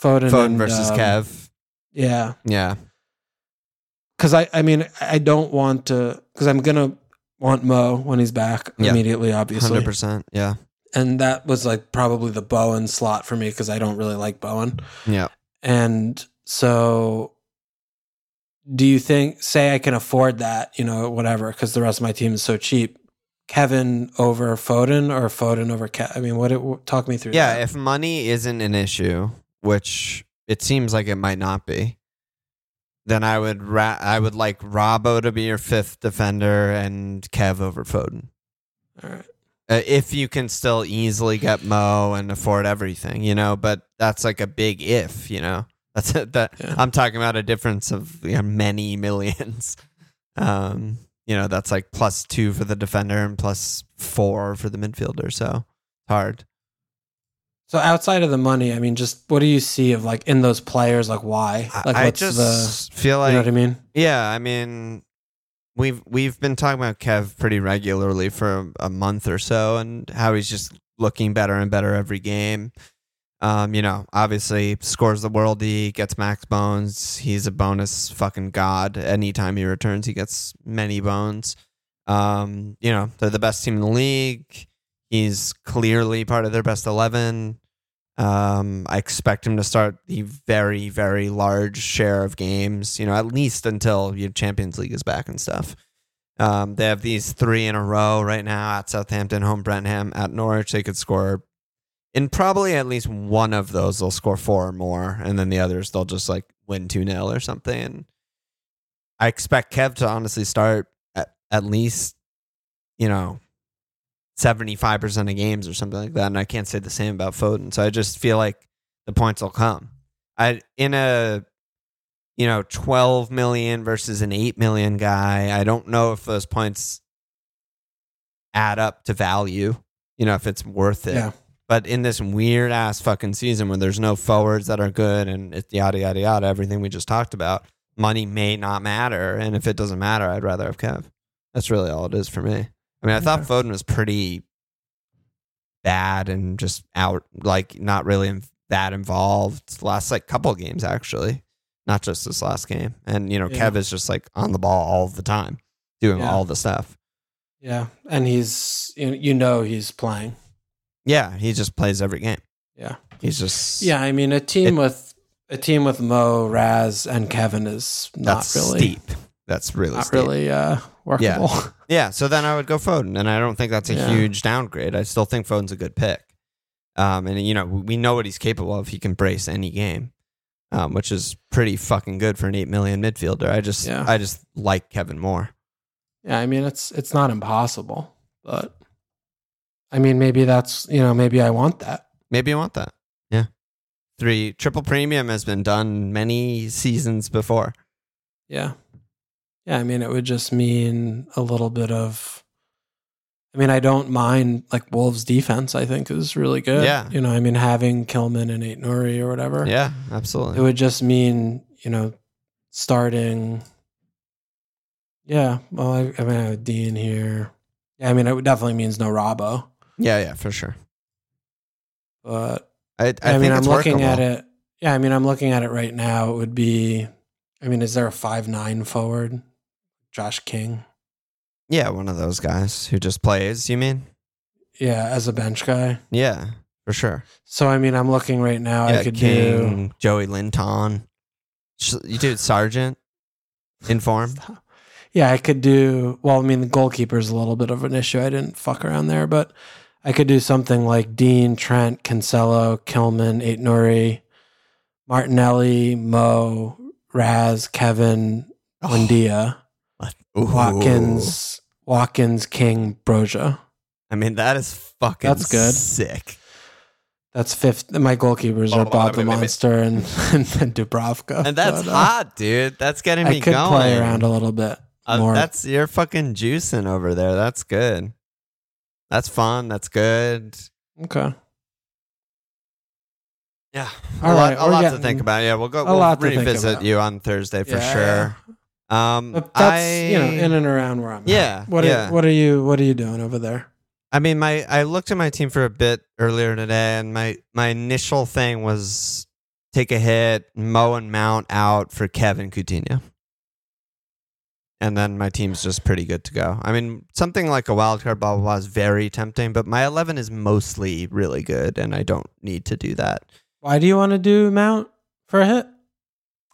Speaker 3: Foden,
Speaker 2: Foden
Speaker 3: and,
Speaker 2: versus
Speaker 3: um,
Speaker 2: Kev.
Speaker 3: Yeah,
Speaker 2: Yeah,
Speaker 3: because I I mean I don't want to because I'm gonna want Mo when he's back
Speaker 2: Yeah.
Speaker 3: immediately, obviously,
Speaker 2: hundred percent. Yeah,
Speaker 3: and that was like probably the Bowen slot for me because I don't really like Bowen.
Speaker 2: yeah.
Speaker 3: And so, do you think, say, I can afford that, you know, whatever, because the rest of my team is so cheap? Kevin over Foden or Foden over Ke I mean, what? It, talk me through.
Speaker 2: Yeah,
Speaker 3: that.
Speaker 2: if money isn't an issue, which it seems like it might not be, then I would ra- I would like Robbo to be your fifth defender and Kev over Foden.
Speaker 3: All right.
Speaker 2: Uh, if you can still easily get Mo and afford everything, you know, but that's like a big if, you know. That's it. That
Speaker 3: Yeah.
Speaker 2: I'm talking about a difference of you know, many millions. Um, you know, that's like plus two for the defender and plus four for the midfielder. So it's hard.
Speaker 3: So outside of the money, I mean, just what do you see of like in those players? Like why? Like
Speaker 2: I
Speaker 3: what's
Speaker 2: just
Speaker 3: the?
Speaker 2: feel
Speaker 3: You
Speaker 2: like
Speaker 3: know what I mean?
Speaker 2: Yeah, I mean, we've we've been talking about Kev pretty regularly for a month or so, and how he's just looking better and better every game. Um, you know, obviously scores the worldie, gets max bones. He's a bonus fucking god. Anytime he returns, he gets many bones. Um, you know, they're the best team in the league. He's clearly part of their best eleven. Um, I expect him to start the very, very large share of games, you know, at least until your Champions League is back and stuff. Um, they have these three in a row right now at Southampton, home Brentford, at Norwich. They could score in probably at least one of those, they'll score four or more, and then the others, they'll just like win 2 0 or something. And I expect Kev to honestly start at, at least, you know, 75% of games or something like that. And I can't say the same about Foden. So I just feel like the points will come. I in a you know 12 million versus an 8 million guy, I don't know if those points add up to value, you know, if it's worth it.
Speaker 3: Yeah.
Speaker 2: But in this weird ass fucking season where there's no forwards that are good and it's yada yada yada, everything we just talked about, money may not matter. And if it doesn't matter, I'd rather have Kev. That's really all it is for me. I mean, I thought Foden was pretty bad and just out, like not really in, that involved last like couple games actually, not just this last game. And you know,
Speaker 3: Yeah.
Speaker 2: Kev is just like on the ball all the time, doing
Speaker 3: Yeah.
Speaker 2: all the stuff.
Speaker 3: Yeah, and he's you know he's playing.
Speaker 2: Yeah, he just plays every game.
Speaker 3: Yeah,
Speaker 2: He's just
Speaker 3: yeah. I mean, a team
Speaker 2: It-
Speaker 3: with a team with Mo, Raz, and Kevin is not
Speaker 2: that's
Speaker 3: really
Speaker 2: steep. That's really
Speaker 3: not
Speaker 2: steep.
Speaker 3: really uh, workable.
Speaker 2: Yeah, so then I would go Foden, and I don't think that's a
Speaker 3: Yeah.
Speaker 2: huge downgrade. I still think Foden's a good pick. Um, and you know we know what he's capable of. He can brace any game, um, which is pretty fucking good for an eight million midfielder. I just
Speaker 3: Yeah.
Speaker 2: I just like Kevin more.
Speaker 3: yeah, I mean it's it's not impossible, but I mean maybe that's you know maybe I want that.
Speaker 2: Maybe you want that. Yeah, three triple premium has been done many seasons before.
Speaker 3: Yeah. Yeah, I mean it would just mean a little bit of I mean, I don't mind like Wolves defense, I think is really good.
Speaker 2: Yeah.
Speaker 3: You know, I mean having Kilman and Aït-Nouri or whatever.
Speaker 2: Yeah, absolutely.
Speaker 3: It would just mean, you know, starting Yeah. Well, I, I mean I have Digne here. Yeah, I mean it definitely means no Robbo.
Speaker 2: Yeah, yeah, for sure.
Speaker 3: But
Speaker 2: I I,
Speaker 3: I, mean, I'm looking
Speaker 2: workable.
Speaker 3: at it. Yeah, I mean, I'm looking at it right now. It would be, I mean, is there a five nine forward? Josh King.
Speaker 2: Yeah, one of those guys who just plays. You mean?
Speaker 3: Yeah, as a bench guy.
Speaker 2: Yeah, for sure.
Speaker 3: So I mean, I'm looking right now.
Speaker 2: yeah,
Speaker 3: I could do.
Speaker 2: Joelinton. You do Sargent in form.
Speaker 3: Yeah, I could do. Well, I mean, the goalkeeper is a little bit of an issue. I didn't fuck around there, but I could do something like Digne, Trent, Cancelo, Kilman, Aït-Nouri, Martinelli, Mo, Raz, Kevin, Wendia,
Speaker 2: Ooh.
Speaker 3: Watkins, Watkins, King, Broja.
Speaker 2: I mean, that is fucking
Speaker 3: That's good.
Speaker 2: sick.
Speaker 3: That's fifth. My goalkeepers are
Speaker 2: Oh,
Speaker 3: Bob the. Monster and, and, Dubravka.
Speaker 2: And that's
Speaker 3: But, uh,
Speaker 2: hot, dude. That's getting me
Speaker 3: I could
Speaker 2: going.
Speaker 3: play around a little bit
Speaker 2: Uh,
Speaker 3: more.
Speaker 2: that's you're fucking juicing over there. That's good. That's fun. That's good.
Speaker 3: okay.
Speaker 2: Yeah,
Speaker 3: All
Speaker 2: a lot,
Speaker 3: right,
Speaker 2: a lot to think about. Yeah, we'll go. We'll revisit you on Thursday for
Speaker 3: Yeah,
Speaker 2: sure. Um,
Speaker 3: But that's
Speaker 2: I,
Speaker 3: you know in and around where I'm. at.
Speaker 2: yeah,
Speaker 3: What
Speaker 2: yeah.
Speaker 3: Are, what are you What are you doing over there?
Speaker 2: I mean, my I looked at my team for a bit earlier today, and my my initial thing was take a hit, Mo and Mount out for Kevin Coutinho, and then my team's just pretty good to go. I mean, something like a wild card blah blah blah is very tempting, but my eleven is mostly really good, and I don't need to do that.
Speaker 3: Why do you want to do Mount for a hit?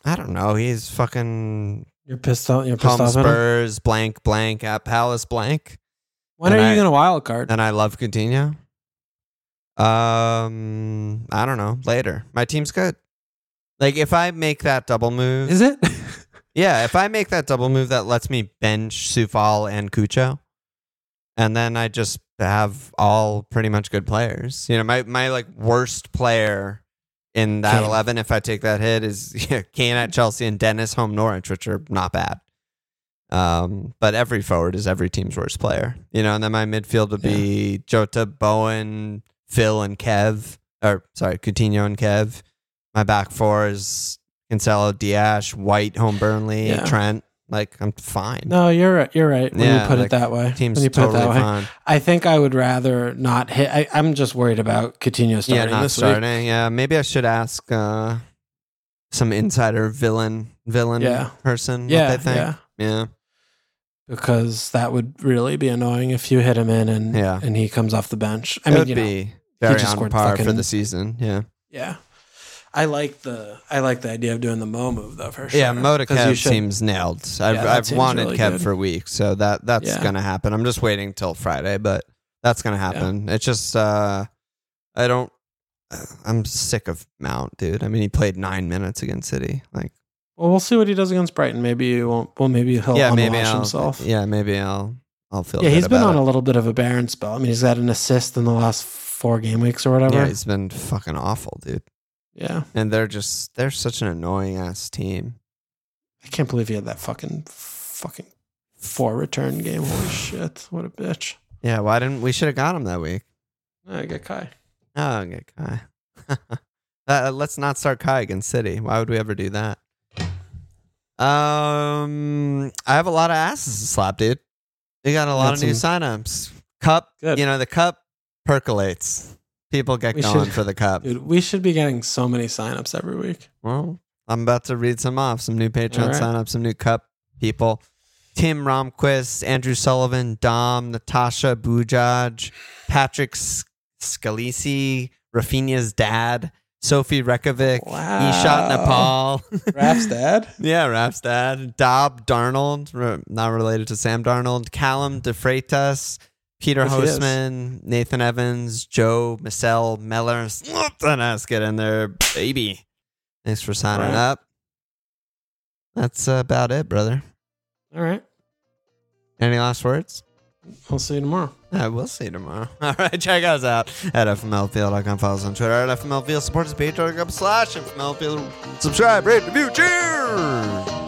Speaker 2: I don't know. He's fucking
Speaker 3: You're pissed off. You're pissed off.
Speaker 2: Spurs blank blank at Palace blank.
Speaker 3: When
Speaker 2: and
Speaker 3: are you
Speaker 2: I-
Speaker 3: going to wild card?
Speaker 2: and I love Coutinho. Um, I don't know. Later, my team's good. Like if I make that double move,
Speaker 3: Is it?
Speaker 2: yeah, if I make that double move that lets me bench Sufal and Cucho, and then I just have all pretty much good players. You know, my my like worst player in that
Speaker 3: Kane.
Speaker 2: eleven, if I take that hit, is yeah, Kane at Chelsea and Dennis home Norwich, which are not bad. Um, but every forward is every team's worst player, you know. And then my midfield would be Jota, Bowen, Phil, and Kev, or sorry, Coutinho and Kev. My back four is Cancelo, Dias, White, home Burnley,
Speaker 3: Yeah.
Speaker 2: Trent. Like I'm fine.
Speaker 3: no, you're right. You're right. When
Speaker 2: Yeah,
Speaker 3: you put
Speaker 2: like,
Speaker 3: it that way.
Speaker 2: Team's
Speaker 3: when you put
Speaker 2: totally
Speaker 3: it that way.
Speaker 2: fine.
Speaker 3: I think I would rather not hit. I, I'm just worried about Coutinho starting
Speaker 2: yeah, not
Speaker 3: this week.
Speaker 2: starting. Yeah, maybe I should ask uh, some insider villain villain
Speaker 3: Yeah.
Speaker 2: person
Speaker 3: Yeah,
Speaker 2: what they think.
Speaker 3: yeah.
Speaker 2: Yeah.
Speaker 3: Because that would really be annoying if you hit him in and
Speaker 2: Yeah.
Speaker 3: and he comes off the bench. I
Speaker 2: it
Speaker 3: mean,
Speaker 2: would
Speaker 3: you know,
Speaker 2: be very on par for the season. Yeah.
Speaker 3: yeah. I like the I like the idea of doing the Mo move though for sure.
Speaker 2: Yeah, Mo to
Speaker 3: 'Cause you
Speaker 2: Kev seems nailed. I've,
Speaker 3: that
Speaker 2: I've
Speaker 3: seems
Speaker 2: wanted
Speaker 3: really
Speaker 2: Kev
Speaker 3: good.
Speaker 2: for weeks, so that that's
Speaker 3: Yeah.
Speaker 2: gonna happen. I'm just waiting till Friday, but that's gonna happen. It's just uh, I don't. uh, I'm sick of Mount, dude. I mean, he played nine minutes against City. Like,
Speaker 3: Well, we'll see what he does against Brighton. Maybe he won't. Well, maybe he'll
Speaker 2: yeah, maybe I'll,
Speaker 3: himself.
Speaker 2: Yeah, maybe I'll. I'll feel.
Speaker 3: Yeah, he's been on
Speaker 2: it.
Speaker 3: a little bit of a barren spell. I mean, he's got an assist in the last four game weeks or whatever.
Speaker 2: Yeah,
Speaker 3: Yeah,
Speaker 2: he's been fucking awful, dude.
Speaker 3: I
Speaker 2: And they're just they're such an annoying ass team.
Speaker 3: I can't believe he had that fucking fucking four return game. Holy shit! What a bitch.
Speaker 2: Yeah, why didn't we should have got him that week?
Speaker 3: I get Kai.
Speaker 2: Oh, get Kai. uh, let's not start Kai against City. Why would we ever do that? Um, I have a lot of asses to slap, dude. We got a lot
Speaker 3: Got
Speaker 2: of new signups. Cup,
Speaker 3: Good.
Speaker 2: you know, the cup percolates. People get
Speaker 3: We
Speaker 2: going
Speaker 3: should-
Speaker 2: for the cup.
Speaker 3: Dude, we should be getting so many signups every week.
Speaker 2: Well, I'm about to read some off. Some new Patreon
Speaker 3: right.
Speaker 2: signups, some new cup people. Tim Romquist, Andrew Sullivan, Dom, Natasha Bujaj, Patrick Scalisi, Raphinha's dad, Sophie Rekovic,
Speaker 3: Wow.
Speaker 2: Ishat Nepal.
Speaker 3: Raf's dad?
Speaker 2: yeah, Raf's dad. Dob Darnold, not related to Sam Darnold. Callum DeFreitas, Peter
Speaker 3: is.
Speaker 2: Hostman, Nathan Evans, Joe. Slip that ass get in there, baby. Thanks for signing
Speaker 3: Right.
Speaker 2: up. That's about it, brother.
Speaker 3: All right.
Speaker 2: Any last words?
Speaker 3: I'll see you tomorrow.
Speaker 2: Uh, we'll see you tomorrow. All right, check us out at FMLFPL.com. Follow us on Twitter at FMLFPL. Support us at patreon.com slash FMLFPL. Subscribe, rate, review. Cheers!